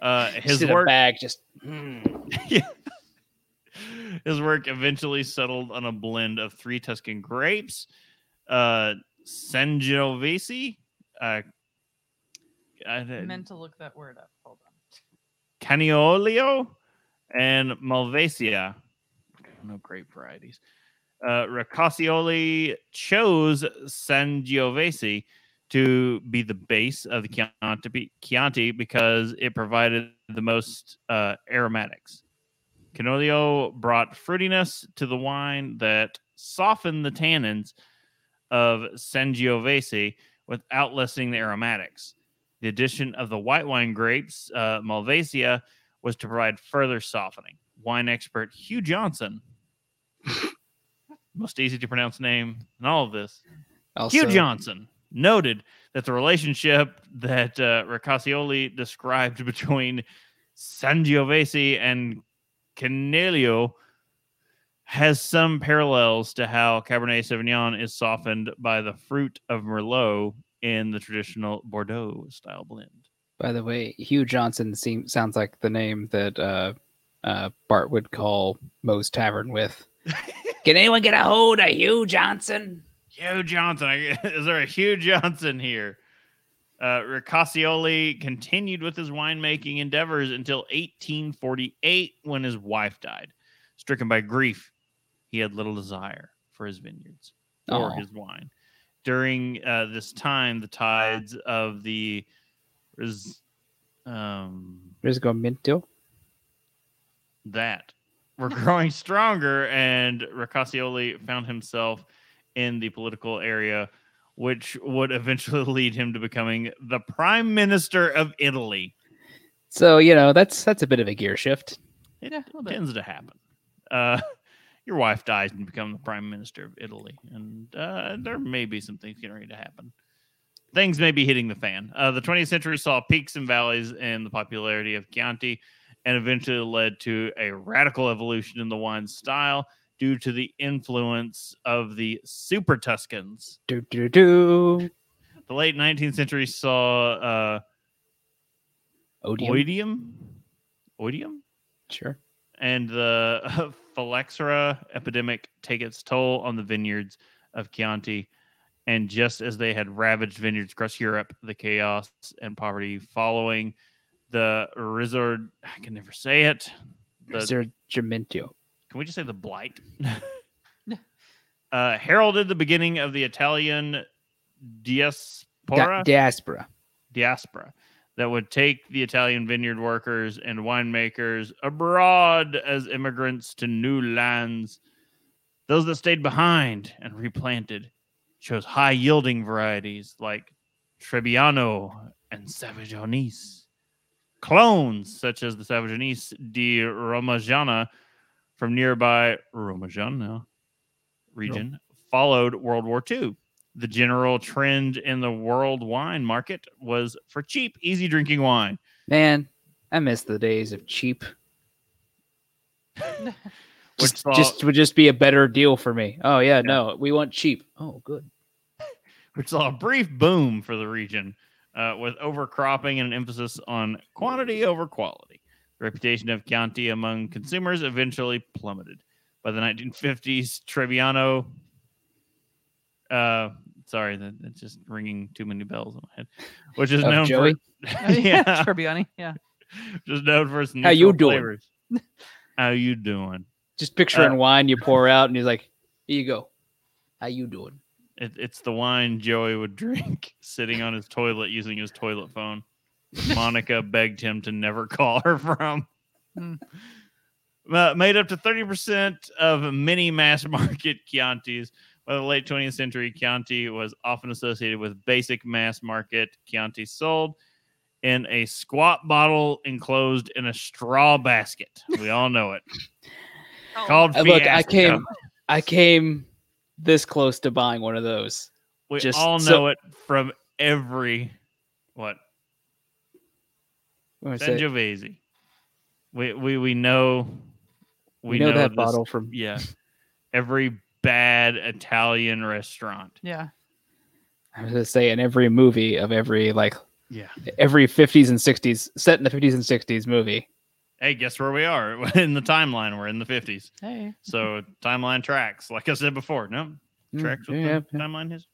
S3: Uh, his
S2: in
S3: work,
S2: bag, just mm.
S3: yeah. his work eventually settled on a blend of three Tuscan grapes, uh, Sangiovese, uh, I,
S1: I meant to look that word up. Hold on.
S3: Caniolio and Malvasia. No grape varieties. Uh, Riccascioli chose Sangiovese to be the base of the Chianti, Chianti because it provided the most uh, aromatics. Canolio brought fruitiness to the wine that softened the tannins of Sangiovese without lessening the aromatics. The addition of the white wine grapes, uh, Malvasia, was to provide further softening. Wine expert Hugh Johnson most easy to pronounce name in all of this,
S2: Also,
S3: Hugh Johnson, noted that the relationship that uh, Ricascioli described between Sangiovese and Canelio has some parallels to how Cabernet Sauvignon is softened by the fruit of Merlot in the traditional Bordeaux style blend.
S2: By the way, Hugh Johnson seems sounds like the name that uh, uh, Bart would call Moe's Tavern with. Can anyone get a hold of Hugh Johnson?
S3: Hugh Johnson. Is there a Hugh Johnson here? Uh, continued with his winemaking endeavors until 1848 when his wife died. Stricken by grief, he had little desire for his vineyards or his wine. During uh, this time, the tides of the res- um,
S2: Risgomento?
S3: that were growing stronger, and Ricascioli found himself in the political area, which would eventually lead him to becoming the prime minister of Italy.
S2: So you know that's that's a bit of a gear shift.
S3: It
S1: Yeah, a little bit.
S3: tends to happen. Uh, your wife dies and you become the prime minister of Italy, and uh, there may be some things getting ready to happen. Things may be hitting the fan. Uh, the 20th century saw peaks and valleys in the popularity of Chianti, and eventually led to a radical evolution in the wine style due to the influence of the Super Tuscans.
S2: Do do do.
S3: The late 19th century saw uh,
S2: Odium.
S3: oidium, oidium,
S2: Sure.
S3: and the phylloxera epidemic take its toll on the vineyards of Chianti. And just as they had ravaged vineyards across Europe, the chaos and poverty following the resort, I can never say it. The,
S2: Risorgimento.
S3: Can we just say the blight? uh, heralded the beginning of the Italian diaspora.
S2: Di- diaspora.
S3: diaspora that would take the Italian vineyard workers and winemakers abroad as immigrants to new lands. Those that stayed behind and replanted chose high yielding varieties like Trebbiano and Savagionese. Clones such as the Savagionese di Romagiana from nearby Romagiana region followed World War II the general trend in the world wine market was for cheap, easy drinking wine.
S2: Man, I miss the days of cheap.
S3: Which
S2: Just,
S3: saw,
S2: just would just be a better deal for me. Oh yeah, no, we want cheap. Oh, good.
S3: which saw a brief boom for the region uh, with overcropping and an emphasis on quantity over quality. The reputation of Chianti among consumers eventually plummeted. By the 1950s, Trebbiano, uh, sorry, that, that's just ringing too many bells in my head, which is
S2: Of
S3: known
S2: Joey?
S3: for
S1: yeah,
S3: yeah,
S1: Yeah.
S3: just known for its
S2: How you doing?
S3: flavors. How you doing?
S2: Just picturing
S3: Uh,
S2: wine you pour out, and he's like, "Here you go. How you doing?"
S3: It, it's the wine Joey would drink sitting on his toilet using his toilet phone. Monica begged him to never call her from.
S1: Hmm.
S3: Uh, made up to 30% of many mass market Chiantis. By the late 20th century, Chianti was often associated with basic mass market Chianti sold in a squat bottle enclosed in a straw basket. We all know it. Called
S2: Uh, look, I came, I came this close to buying one of those.
S3: We
S2: just
S3: all
S2: so-
S3: know it from every what
S2: What I say?
S3: Sangiovese. We we we know
S2: We, know, that
S3: this-
S2: bottle from.
S3: Yeah, every bad Italian restaurant.
S1: Yeah.
S2: I was gonna say in every movie of every like
S3: Yeah.
S2: every 50s and 60s set in the 50s and 60s movie.
S3: Hey, guess where we are in the timeline? We're in the fifties.
S1: Hey.
S3: So timeline tracks, like I said before. No,
S2: Mm,
S3: tracks with
S2: yeah,
S3: the
S2: yeah.
S3: timeline history.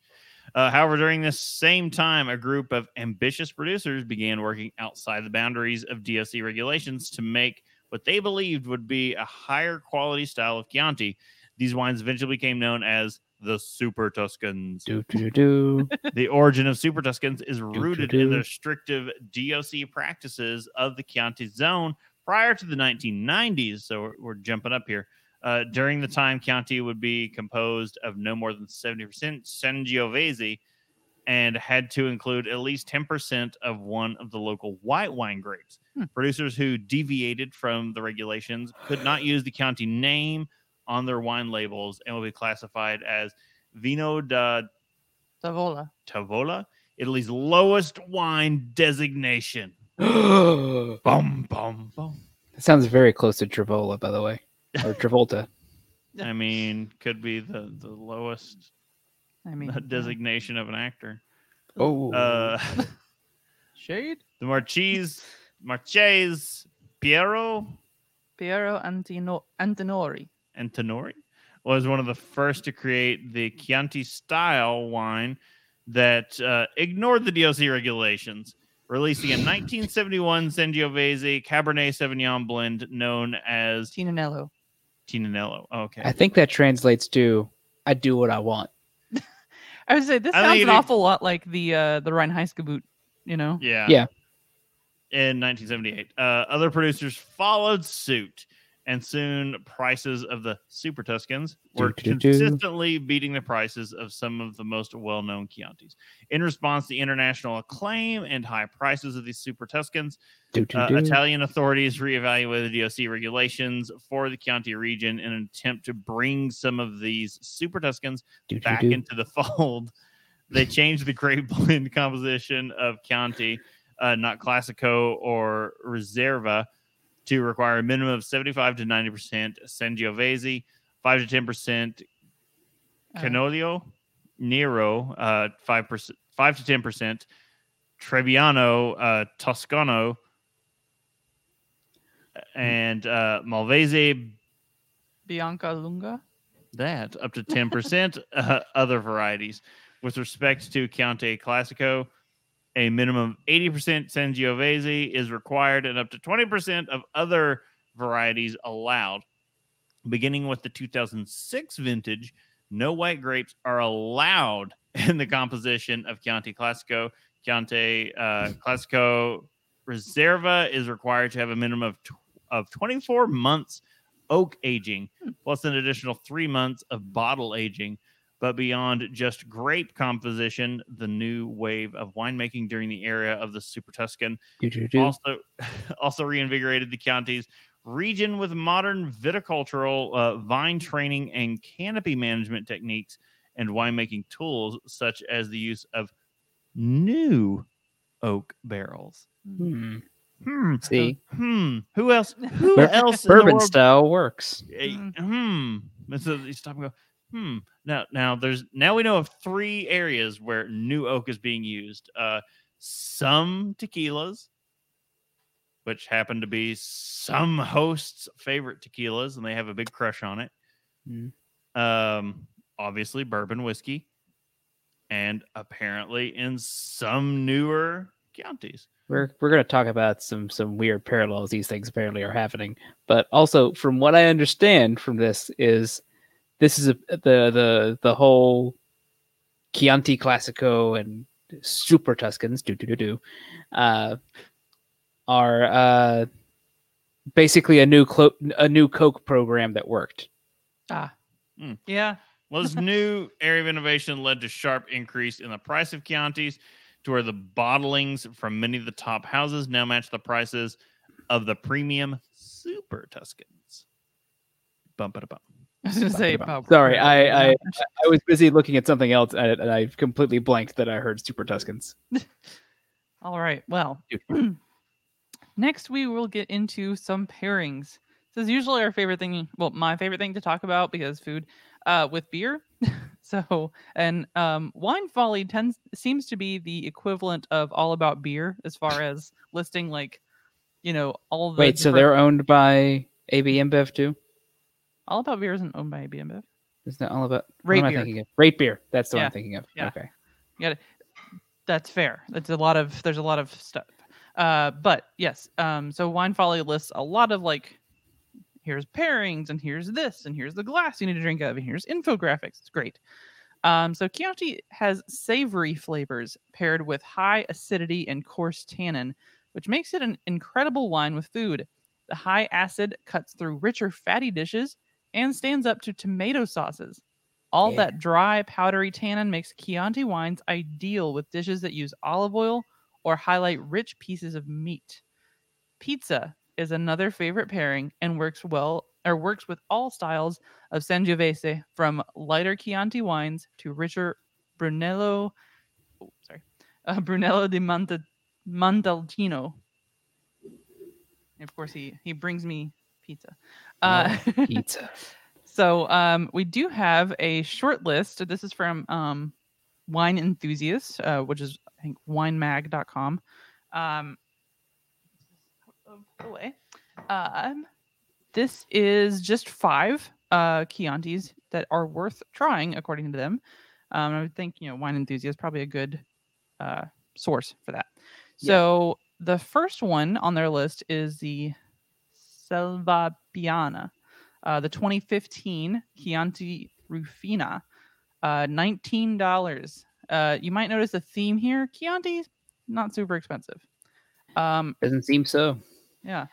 S3: Uh, however, during this same time, a group of ambitious producers began working outside the boundaries of DOC regulations to make what they believed would be a higher quality style of Chianti. These wines eventually became known as the Super Tuscans.
S2: Do do do.
S3: The origin of Super Tuscans is rooted in the restrictive DOC practices of the Chianti zone prior to the 1990s. So we're, we're jumping up here. Uh, during the time, Chianti would be composed of no more than 70% Sangiovese and had to include at least 10% of one of the local white wine grapes.
S1: Hmm.
S3: Producers who deviated from the regulations could not use the Chianti name on their wine labels and will be classified as Vino da
S1: Savola.
S3: Tavola, Italy's lowest wine designation.
S2: that
S3: Bum bum bum.
S2: sounds very close to Travola, by the way, or Travolta.
S3: I mean, could be the the lowest
S1: I mean,
S3: designation of an actor.
S2: Oh,
S3: Uh,
S1: shade.
S3: the Marchese Marchese Piero
S1: Piero Antino- Antinori.
S3: and Tenori was one of the first to create the Chianti style wine that uh, ignored the DOC regulations, releasing a 1971 Sangiovese Cabernet Sauvignon blend known as
S1: Tignanello.
S3: Tignanello. Okay.
S2: I think that translates to "I do what I want."
S1: I would say this
S3: I think
S1: sounds an
S3: is-
S1: awful lot like the uh the Reinheitsgebot, you know?
S3: Yeah.
S2: Yeah.
S3: In 1978, uh, other producers followed suit, and soon prices of the Super Tuscans were consistently beating the prices of some of the most well-known Chiantis. In response to international acclaim and high prices of these Super Tuscans, uh. Italian authorities reevaluated the DOC regulations for the Chianti region in an attempt to bring some of these Super Tuscans back into the fold. They changed the grape blend composition of Chianti, uh, not Classico or Reserva, to require a minimum of 75 to 90% Sangiovese, 5 to 10%
S1: Uh,
S3: Canolio, Nero, uh, 5%, 5 to 10%, Trebbiano, uh, Toscano, and uh, Malvese
S1: Bianca Lunga.
S3: that up to 10% uh, other varieties. With respect to Chianti Classico, a minimum of 80% Sangiovese is required and up to 20% of other varieties allowed. Beginning with the 2006 vintage, no white grapes are allowed in the composition of Chianti Classico. Chianti uh, Classico Reserva is required to have a minimum of, tw- of 24 months oak aging plus an additional three months of bottle aging. But beyond just grape composition, the new wave of winemaking during the era of the Super Tuscan also also reinvigorated the county's region with modern viticultural uh, vine training and canopy management techniques and winemaking tools, such as the use of new oak barrels.
S2: Hmm.
S3: Hmm.
S2: See,
S3: Hmm. Who else? Who
S2: Bur-
S3: else? in
S2: bourbon style works.
S3: Eh. Hmm. So you stop and go. Hmm. Now, now there's now we know of three areas where new oak is being used. Uh, some tequilas, which happen to be some hosts' favorite tequilas, and they have a big crush on it.
S2: Mm.
S3: Um, obviously bourbon whiskey, and apparently in some newer counties.
S2: We're we're gonna talk about some some weird parallels these things apparently are happening. But also, from what I understand from this is this is a, the the the whole Chianti Classico and Super Tuscans do do do do uh, are uh, basically a new clo- a new Coke program that worked.
S1: Ah.
S3: Hmm.
S1: Yeah.
S3: Well, this new area of innovation led to sharp increase in the price of Chiantis to where the bottlings from many of the top houses now match the prices of the premium Super Tuscans. Bump it up.
S1: I was gonna say.
S2: Sorry, I, I I was busy looking at something else and, and I completely blanked that I heard Super Tuscans.
S1: All right. Well, next we will get into some pairings. This is usually our favorite thing. Well, my favorite thing to talk about because food uh, with beer. so, and um, wine folly tends seems to be the equivalent of all about beer as far as listing like, you know, all the
S2: Wait, so they're owned by AB InBev too?
S1: All about beer isn't owned by InBev.
S2: Isn't that all about
S1: Rate
S2: what am I
S1: beer.
S2: thinking of? Rate beer. That's the one I'm thinking of.
S1: yeah.
S2: Okay. Yeah.
S1: That's fair. That's a lot of there's a lot of stuff. Uh, but yes, um, so Wine Folly lists a lot of like here's pairings and here's this and here's the glass you need to drink out of and here's infographics. It's great. Um, so Chianti has savory flavors paired with high acidity and coarse tannin, which makes it an incredible wine with food. The high acid cuts through richer fatty dishes and stands up to tomato sauces. All
S2: Yeah.
S1: that dry, powdery tannin makes Chianti wines ideal with dishes that use olive oil or highlight rich pieces of meat. Pizza is another favorite pairing and works well or works with all styles of Sangiovese, from lighter Chianti wines to richer Brunello, oh, sorry, uh, Brunello di Monte, Montalcino. And of course, he he brings me pizza. Uh,
S2: Pizza.
S1: so um, we do have a short list. This is from um, Wine Enthusiast, uh, which is I think winemag.com. Um, the way. Um, this is just five uh, Chiantis that are worth trying, according to them. Um, I would think you know Wine Enthusiast probably a good uh, source for that.
S2: Yeah.
S1: So the first one on their list is the Selva Piana, uh, the 2015 Chianti Rufina, uh, $19. Uh, you might notice a theme here. Chianti, not super expensive. Um,
S2: Doesn't seem so.
S1: yeah.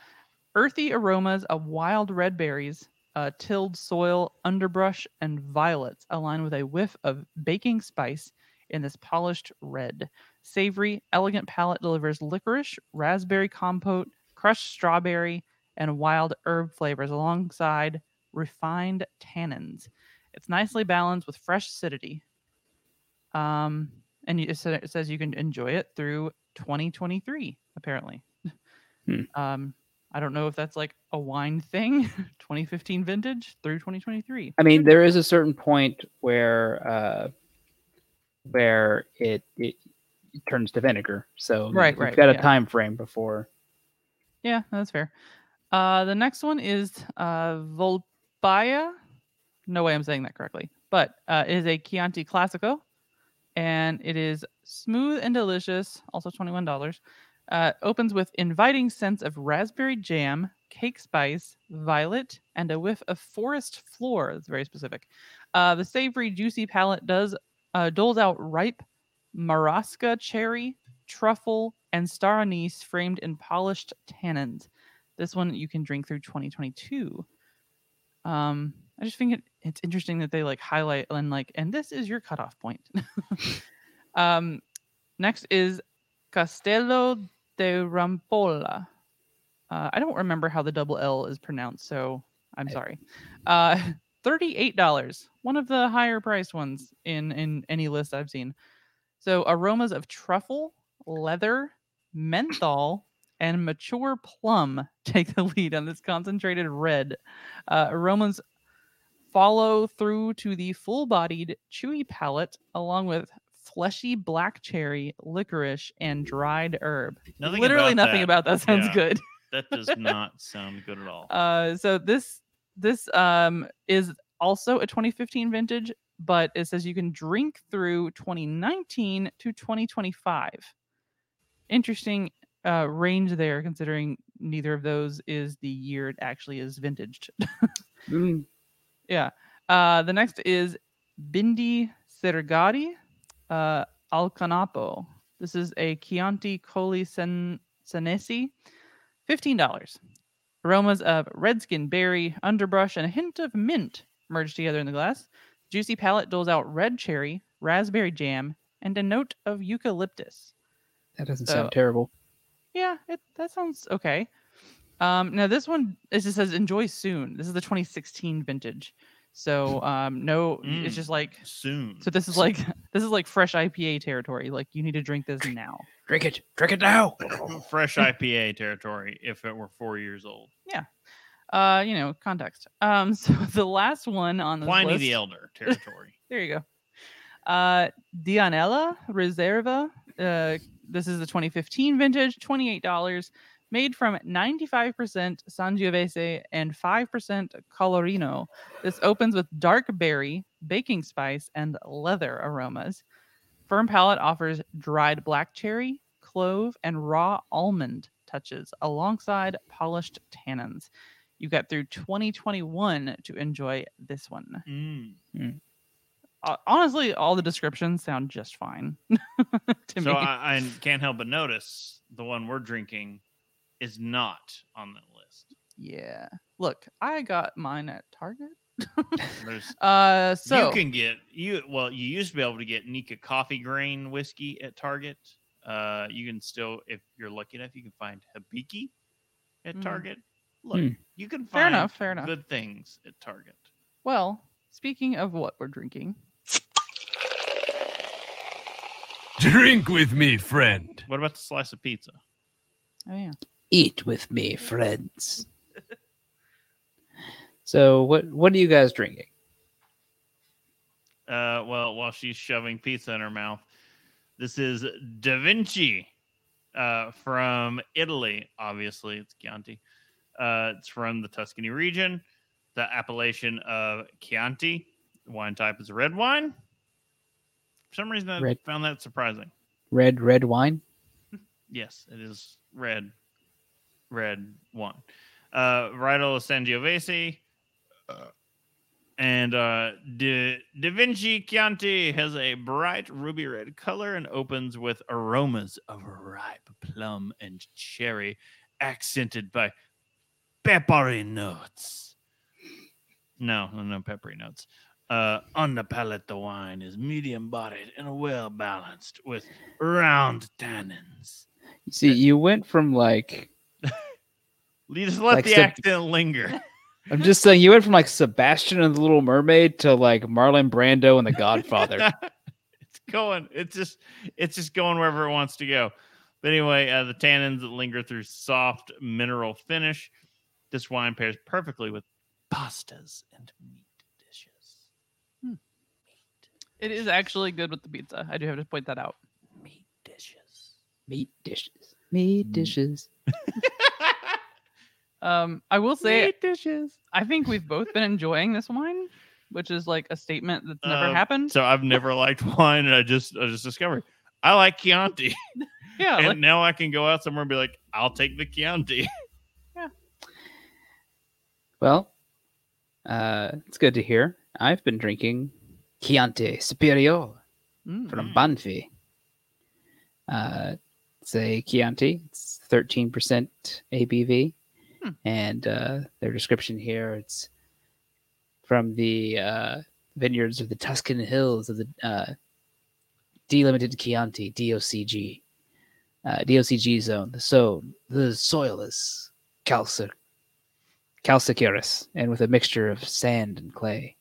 S1: Earthy aromas of wild red berries, uh, tilled soil, underbrush, and violets align with a whiff of baking spice in this polished red. Savory, elegant palate delivers licorice, raspberry compote, crushed strawberry, and wild herb flavors alongside refined tannins. It's nicely balanced with fresh acidity. Um, and it sa- it says you can enjoy it through 2023, apparently.
S2: Hmm.
S1: Um, I don't know if that's like a wine thing, 2015 vintage through 2023.
S2: I mean, there is a certain point where uh, where it, it turns to vinegar. So
S1: Right,
S2: we've
S1: right,
S2: got a
S1: yeah.
S2: time frame before.
S1: Yeah, that's fair. Uh, the next one is uh, Volpaia. No way I'm saying that correctly, but uh, it is a Chianti Classico, and it is smooth and delicious. Also twenty one dollars. Uh, opens with inviting scents of raspberry jam, cake spice, violet, and a whiff of forest floor. That's very specific. Uh, the savory, juicy palate does uh, doles out ripe marasca cherry, truffle, and star anise framed in polished tannins. This one you can drink through 2022. Um, I just think it, it's interesting that they like highlight and like, and this is your cutoff point. um, next is Castello de Rampolla. Uh, I don't remember how the double L is pronounced, so I'm sorry. Uh, $38, one of the higher priced ones in in any list I've seen. So aromas of truffle, leather, menthol, and mature plum take the lead on this concentrated red. Uh, aromas follow through to the full-bodied, chewy palate, along with fleshy black cherry, licorice, and dried herb.
S3: Nothing
S1: Literally
S3: about
S1: nothing
S3: that.
S1: about that sounds
S3: Yeah.
S1: good.
S3: That does not sound good at all.
S1: Uh, so this this um is also a 2015 vintage, but it says you can drink through 2019 to 2025. Interesting uh, range there, considering neither of those is the year it actually is vintaged.
S2: Mm,
S1: yeah. Uh, the next is Bindi Sergardi uh, Alcanapo. This is a Chianti Colli Sen- Senesi, $15. Aromas of redskin berry, underbrush, and a hint of mint merged together in the glass. Juicy palate doles out red cherry, raspberry jam, and a note of eucalyptus.
S2: that doesn't
S1: So-
S2: sound terrible.
S1: Yeah, it, that sounds okay. Um, now this one it just says enjoy soon. This is the 2016 vintage, so um, no, it's
S3: Mm.
S1: just like
S3: Soon.
S1: so. This is like this is like fresh IPA territory. Like you need to drink this now.
S2: Drink it. Drink it now.
S3: fresh IPA territory if it were four years old. Yeah.
S1: Uh, you know, context. Um, so the last one on the
S3: Pliny
S1: list,
S3: the Elder territory.
S1: There you go. Uh, Dianella Reserva. Uh, this is the 2015 vintage, $28, made from 95% Sangiovese and 5% Colorino. This opens with dark berry, baking spice, and leather aromas. Firm palate offers dried black cherry, clove, and raw almond touches alongside polished tannins. You got through 2021 to enjoy this one
S3: Mm.
S1: uh, honestly, all the descriptions sound just fine to
S3: So
S1: me.
S3: I, I can't help but notice the one we're drinking is not on the list.
S1: yeah. Look, I got mine at Target. Uh, so
S3: you can get you well, you used to be able to get Nikka Coffey grain whiskey at Target. Uh, you can still, if you're lucky enough, you can find Hibiki at
S1: Mm.
S3: Target. Look,
S2: Hmm.
S3: You can find
S1: Fair enough, fair enough.
S3: good things at Target.
S1: Well, speaking of what we're drinking,
S5: Drink with me, friend.
S3: What about the slice of pizza?
S1: oh yeah,
S2: Eat with me, friends. so what what are you guys drinking?
S3: Uh, well, while she's shoving pizza in her mouth, this is Da Vinci uh, from Italy. Obviously, it's Chianti. Uh, it's from the Tuscany region. The appellation of Chianti. Wine type is red wine. For some reason, I
S2: Red.
S3: found that surprising.
S2: Red red wine?
S3: Yes, it is red, red wine. Uh, varietal Sangiovese. Uh, and uh, Da, da Vinci Chianti has a bright ruby red color and opens with aromas of ripe plum and cherry, accented by peppery notes. No, no, no peppery notes. Uh, on the palate, the wine is medium bodied and well balanced with round tannins.
S2: See, you went from like
S3: You just let
S2: Like
S3: the
S2: some-
S3: accent linger.
S2: I'm just saying you went from like Sebastian and the Little Mermaid to like Marlon Brando and The Godfather.
S3: it's going. It's just. It's just going wherever it wants to go. But anyway, uh, the tannins that linger through soft mineral finish. This wine pairs perfectly with pastas and meat.
S1: It is actually good with the pizza. I do have to point that out.
S3: Meat dishes.
S2: Meat dishes. Meat
S3: Mm.
S2: dishes.
S1: Um, I will say,
S3: meat dishes.
S1: I think we've both been enjoying this wine, which is like a statement that's never
S3: Um,
S1: happened.
S3: So I've never liked wine, and I just I just discovered I like Chianti,
S1: yeah,
S3: and
S1: like,
S3: now I can go out somewhere and be like, I'll take the Chianti.
S2: Well, uh, it's good to hear. I've been drinking Chianti Superior
S1: mm,
S2: from. Banfi. Uh, it's a Chianti. It's 13% ABV.
S1: Hmm.
S2: And uh, their description here, it's from the uh, vineyards of the Tuscan hills of the uh, delimited Chianti, DOCG. Uh, DOCG zone. So the soil is calcic, and with a mixture of sand and clay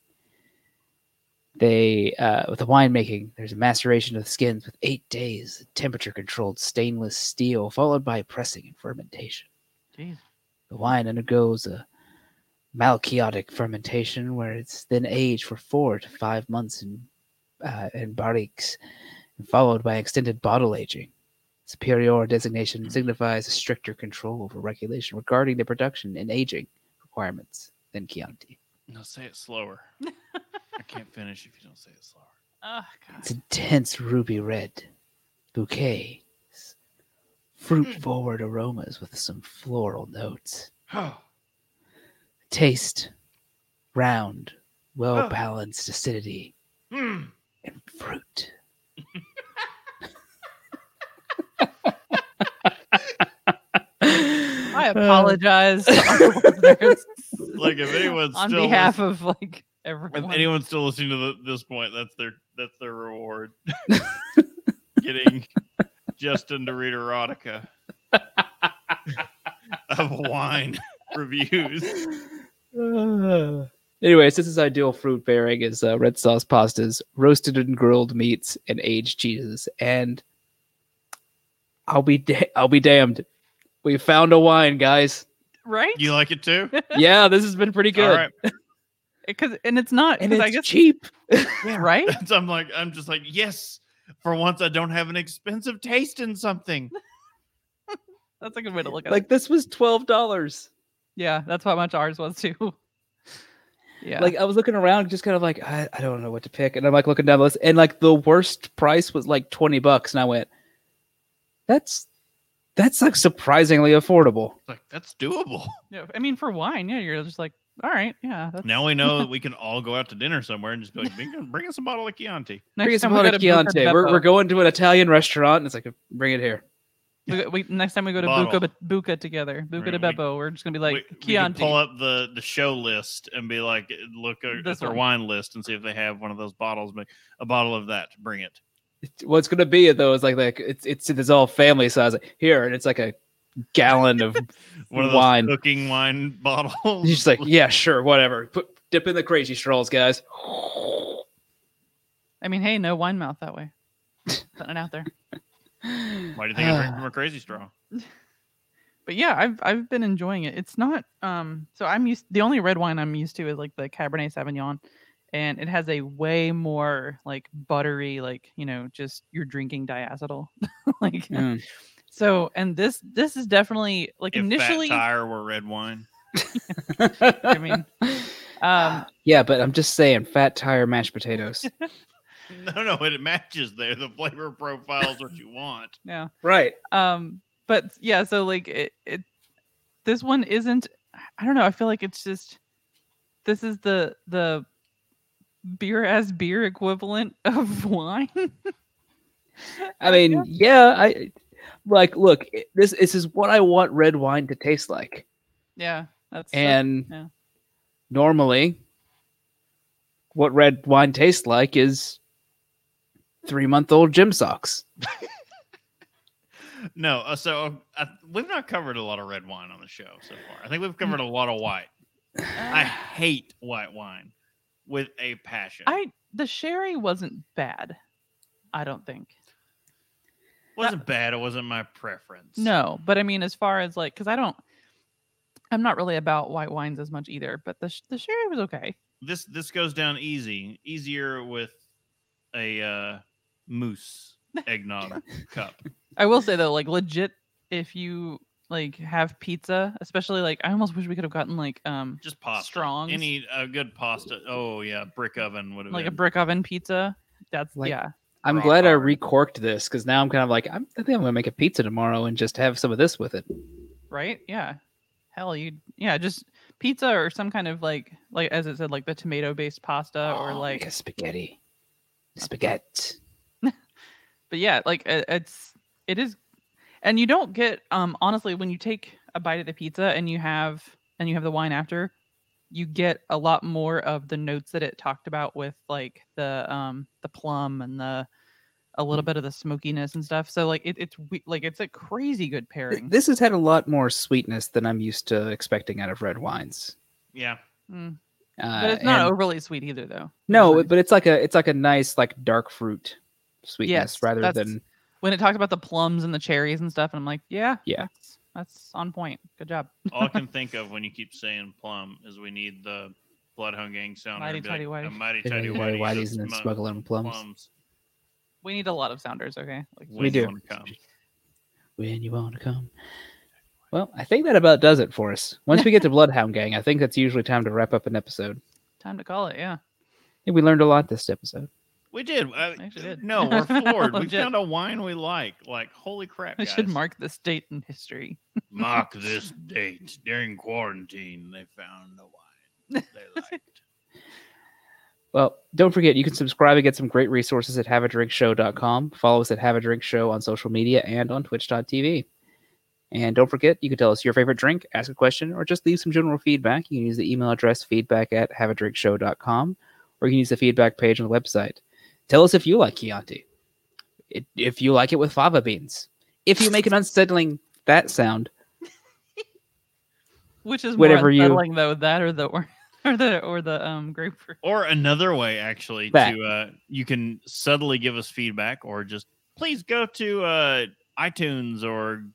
S2: they uh, with the winemaking there's a maceration of the skins with eight days temperature controlled stainless steel followed by pressing and fermentation
S1: jeez.
S2: the wine undergoes a malolactic fermentation where it's then aged for four to five months in uh, in barriques and followed by extended bottle aging superior designation signifies a stricter control over regulation regarding the production and aging requirements than chianti
S3: No, say it slower. I can't finish if you don't say it slower.
S1: Oh, God.
S2: It's intense ruby red, bouquet, fruit forward aromas with some floral notes. Taste, round, well balanced acidity,
S3: Mm.
S2: and fruit.
S1: I apologize to our listeners
S3: Like if anyone's
S1: on
S3: still
S1: behalf
S3: lis-
S1: of like
S3: if
S1: everyone.
S3: anyone's still listening to the, this point, that's their that's their reward. Getting Justin to read erotica of wine reviews.
S2: Uh, anyways, this is ideal fruit pairing is uh, red sauce pastas, roasted and grilled meats, and aged cheeses. And I'll be da- I'll be damned. We found a wine, guys.
S1: right?
S3: You like it too?
S2: Yeah, this has been pretty good.
S3: All right.
S1: Because and it's not
S2: And
S1: 'cause
S2: it's
S1: I guess
S2: cheap.
S1: right.
S3: So I'm like, I'm just like, yes. For once, I don't have an expensive taste in something.
S1: That's a good way to look at
S2: Like
S1: it.
S2: Like this was twelve dollars.
S1: Yeah, that's how much ours was too. Yeah.
S2: Like I was looking around, just kind of like I, I don't know what to pick, and I'm like looking down the list, and like the worst price was like twenty bucks, and I went, "That's that's like surprisingly affordable."
S3: Like that's doable.
S1: yeah, I mean, for wine, yeah, you're just like, all right, yeah. That's,
S3: Now we know that we can all go out to dinner somewhere and just be like, bring, bring us a bottle of Chianti.
S2: Bring us
S1: time
S2: a
S1: we
S2: bottle
S1: go
S2: of
S1: to Buca
S2: Chianti.
S1: di
S2: We're, we're going to an Italian restaurant, and it's like, bring it here.
S1: we, go- we- next time we go to
S3: Bottle.
S1: Buca, Buca together, Buca
S3: Right,
S1: de
S3: we-
S1: Beppo, we're just gonna be like
S3: we, we can
S1: Chianti.
S3: pull up the, the show list and be like, look at
S1: This
S3: their
S1: one.
S3: wine list and see if they have one of those bottles. Make a bottle of that. Bring it.
S2: What's going to be though is like like it's it's it's all family size. Like, here, and it's like a gallon of
S3: One of those
S2: wine.
S3: cooking wine bottles.
S2: He's like, yeah, sure, whatever. Put dip in the crazy straws, guys.
S1: I mean, hey, no wine mouth that way. Putting it out there.
S3: Why do you think I drink from a crazy straw?
S1: But yeah, I've I've been enjoying it. It's not um so I'm used the only red wine I'm used to is like the Cabernet Sauvignon and it has a way more like buttery like, you know, just you're drinking diacetyl. like
S2: Mm.
S1: So and this this is definitely like
S3: If
S1: initially
S3: Fat Tire were red wine.
S1: I mean um
S2: yeah, but I'm just saying, fat tire mashed potatoes.
S3: No, no, it matches there. The flavor profile is what you want.
S1: yeah.
S2: right.
S1: um but yeah so like it, it this one isn't i don't know i feel like it's just this is the the beer as beer equivalent of wine
S2: I mean, yeah, I like look, this this is what I want red wine to taste like.
S1: yeah that's that's-
S2: And
S1: yeah.
S2: normally what red wine tastes like is three month old gym socks.
S3: No, uh, so uh, we've not covered a lot of red wine on the show so far. I think we've covered a lot of white. I hate white wine with a passion.
S1: i the sherry wasn't bad i don't think
S3: wasn't bad. It wasn't my preference.
S1: no but i mean as far as like because i don't i'm not really about white wines as much either but the, the sherry was okay
S3: this this goes down easy, easier with a uh, moose eggnog cup.
S1: I will say though, like legit, if you like have pizza, especially like I almost wish we could have gotten like um
S3: Just pasta.
S1: strong
S3: Any a good pasta. Oh yeah, brick oven would have
S1: like a brick oven pizza. That's
S2: Like-
S1: yeah.
S2: I'm glad I recorked this because now I'm kind of like I'm, I think I'm gonna make a pizza tomorrow and just have some of this with it.
S1: Right? Yeah. Hell you yeah, just pizza or some kind of like like as it said, like the tomato based pasta or
S2: Oh,
S1: like
S2: make a spaghetti, spaghetti.
S1: but yeah, like it, it's it is and you don't get um honestly when you take a bite of the pizza and you have and you have the wine after you get a lot more of the notes that it talked about with like the um the plum and the a little bit of the smokiness and stuff so like it, it's we- like it's a crazy good pairing
S2: This has had a lot more sweetness than I'm used to expecting out of red wines.
S3: yeah.
S1: Mm.
S2: Uh,
S1: but it's not
S2: and-
S1: overly sweet either though
S2: no,
S1: Nice.
S2: but it's like a it's like a nice like dark fruit sweetness
S1: Yes,
S2: rather than
S1: when it talked about the plums and the cherries and stuff and i'm like yeah
S2: Yeah.
S1: That's, that's on point good job
S3: All I can think of when you keep saying plum is we need the Bloodhound Gang sounder.
S1: Mighty
S3: and
S1: Tidy
S3: like,
S1: Whitey.
S3: Mighty
S2: Hey,
S3: tidy
S2: hey,
S3: whitey.
S2: whiteys and then
S3: smu-
S2: smuggling plums.
S3: plums.
S1: we need a lot of sounders okay like
S3: when you
S2: do.
S3: wanna come.
S2: when you want to come. Well, I think that about does it for us. Once we get to Bloodhound Gang, I think that's usually time to wrap up an episode.
S1: time to call it yeah
S2: I think we learned a lot this episode.
S3: We did. Uh,
S1: Actually did.
S3: No, we're floored. we found a wine we like. Like, holy crap!
S1: We
S3: Guys.
S1: should mark this date in history.
S3: mark this date during quarantine. They found a wine they liked.
S2: Well, don't forget you can subscribe and get some great resources at haveadrinkshow.com. Follow us at Have a Drink Show on social media and on twitch.tv. And don't forget, you can tell us your favorite drink, ask a question, or just leave some general feedback. You can use the email address feedback at haveadrinkshow.com, or you can use the feedback page on the website. Tell us if you like Chianti, it, if you like it with fava beans, if you make an unsettling that sound.
S1: Which is
S2: Whatever
S1: more
S2: you-
S1: unsettling though, that or the or, or the or the um grapefruit.
S3: Or another way, actually,
S2: That.
S3: to uh, you can subtly give us feedback, or just please go to uh, iTunes or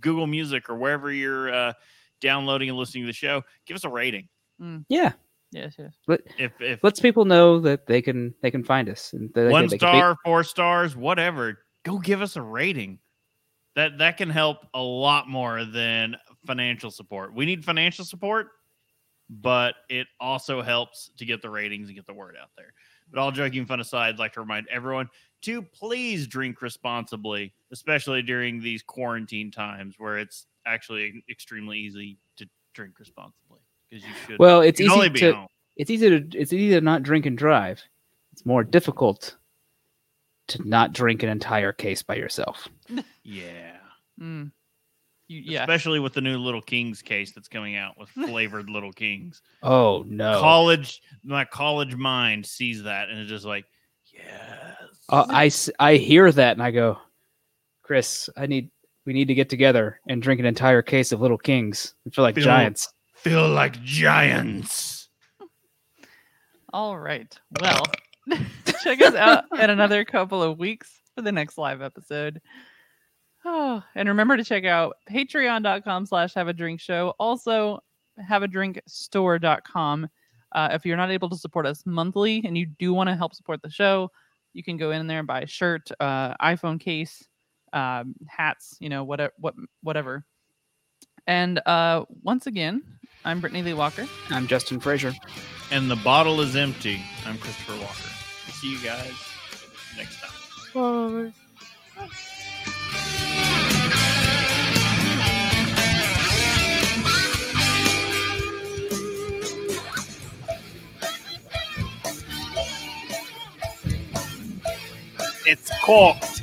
S3: Google Music or wherever you're uh, downloading and listening to the show. Give us a rating.
S2: Yeah,
S1: Yes, yes.
S3: If if
S2: lets people know that they can they can find us. And they
S3: one
S2: they can be-
S3: star, four stars, whatever, go give us a rating. That that can help a lot more than financial support. We need financial support, but it also helps to get the ratings and get the word out there. But all joking fun aside, I'd like to remind everyone to please drink responsibly, especially during these quarantine times where it's actually extremely easy to drink responsibly because you should.
S2: well, it's
S3: you only
S2: easy
S3: be
S2: to
S3: home.
S2: it's easy to it's easy to not drink and drive. It's more difficult to not drink an entire case by yourself.
S3: Yeah.
S1: Mm. You, yeah.
S3: especially with the new Little Kings case that's coming out with flavored Little Kings.
S2: Oh no!
S3: College, my college mind sees that and it's just like, yes.
S2: Uh, I hear that and I go, Chris, I need we need to get together and drink an entire case of Little Kings and feel like
S3: Feel-
S2: giants.
S3: Feel like giants.
S1: All right. Well, check us out in another couple of weeks for the next live episode. Oh, and remember to check out patreon.com slash have a drink show. Also, have a drink store.com. Uh, if you're not able to support us monthly and you do want to help support the show, you can go in there and buy a shirt, uh, iPhone case, um, hats, you know, whatever, what, whatever. And uh, once again, I'm Brittany Lee Walker.
S2: I'm Justin Frazier.
S3: And the bottle is empty. I'm Christopher Walker. See you guys next time. It's corked.